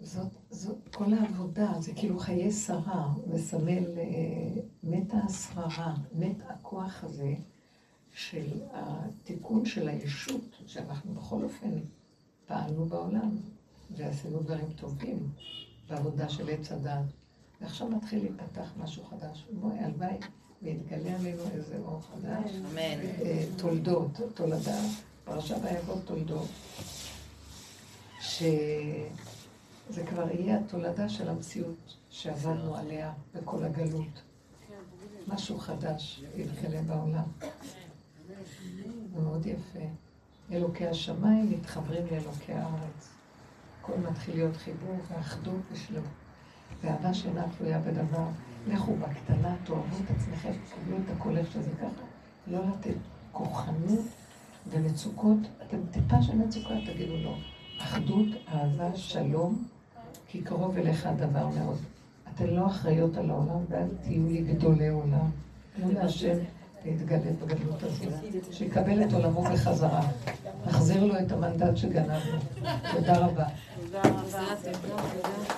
זאת, זאת כל העבודה, זה כאילו חיי שרה, מסמל, אה, מתה השררה, מת הכוח הזה של התיקון של הישות, שאנחנו בכל אופן פעלנו בעולם, ועשינו דברים טובים בעבודה של עץ הדת, ועכשיו מתחיל להיפתח משהו חדש. בואי, הלוואי. ויתגלה עלינו איזה אור חדש. אמן. אה, תולדות, תולדה, פרשה ויבוא תולדות. שזה כבר יהיה התולדה של המציאות שעבדנו עליה בכל הגלות. משהו חדש יתגלה בעולם. זה מאוד יפה. אלוקי השמיים מתחברים לאלוקי הארץ. הכל מתחיל להיות חיבור ואחדות ושלום. ואהבה שאינה תלויה בדבר. לכו בקטנה, תאהבו את עצמכם, תקבלו את הכל איך שזה ככה. לא לתת כוחנות ומצוקות. אתם טיפה של מצוקה, תגידו לא. אחדות, אהבה, שלום, כי קרוב אליך הדבר מאוד. אתן לא אחראיות על העולם, ואל תהיו לי גדולי עולם. תנו להשם להתגלה בגדלות הזאת, שיקבל את עולמו בחזרה. נחזיר לו את המנדט שגנבנו. תודה רבה. תודה רבה.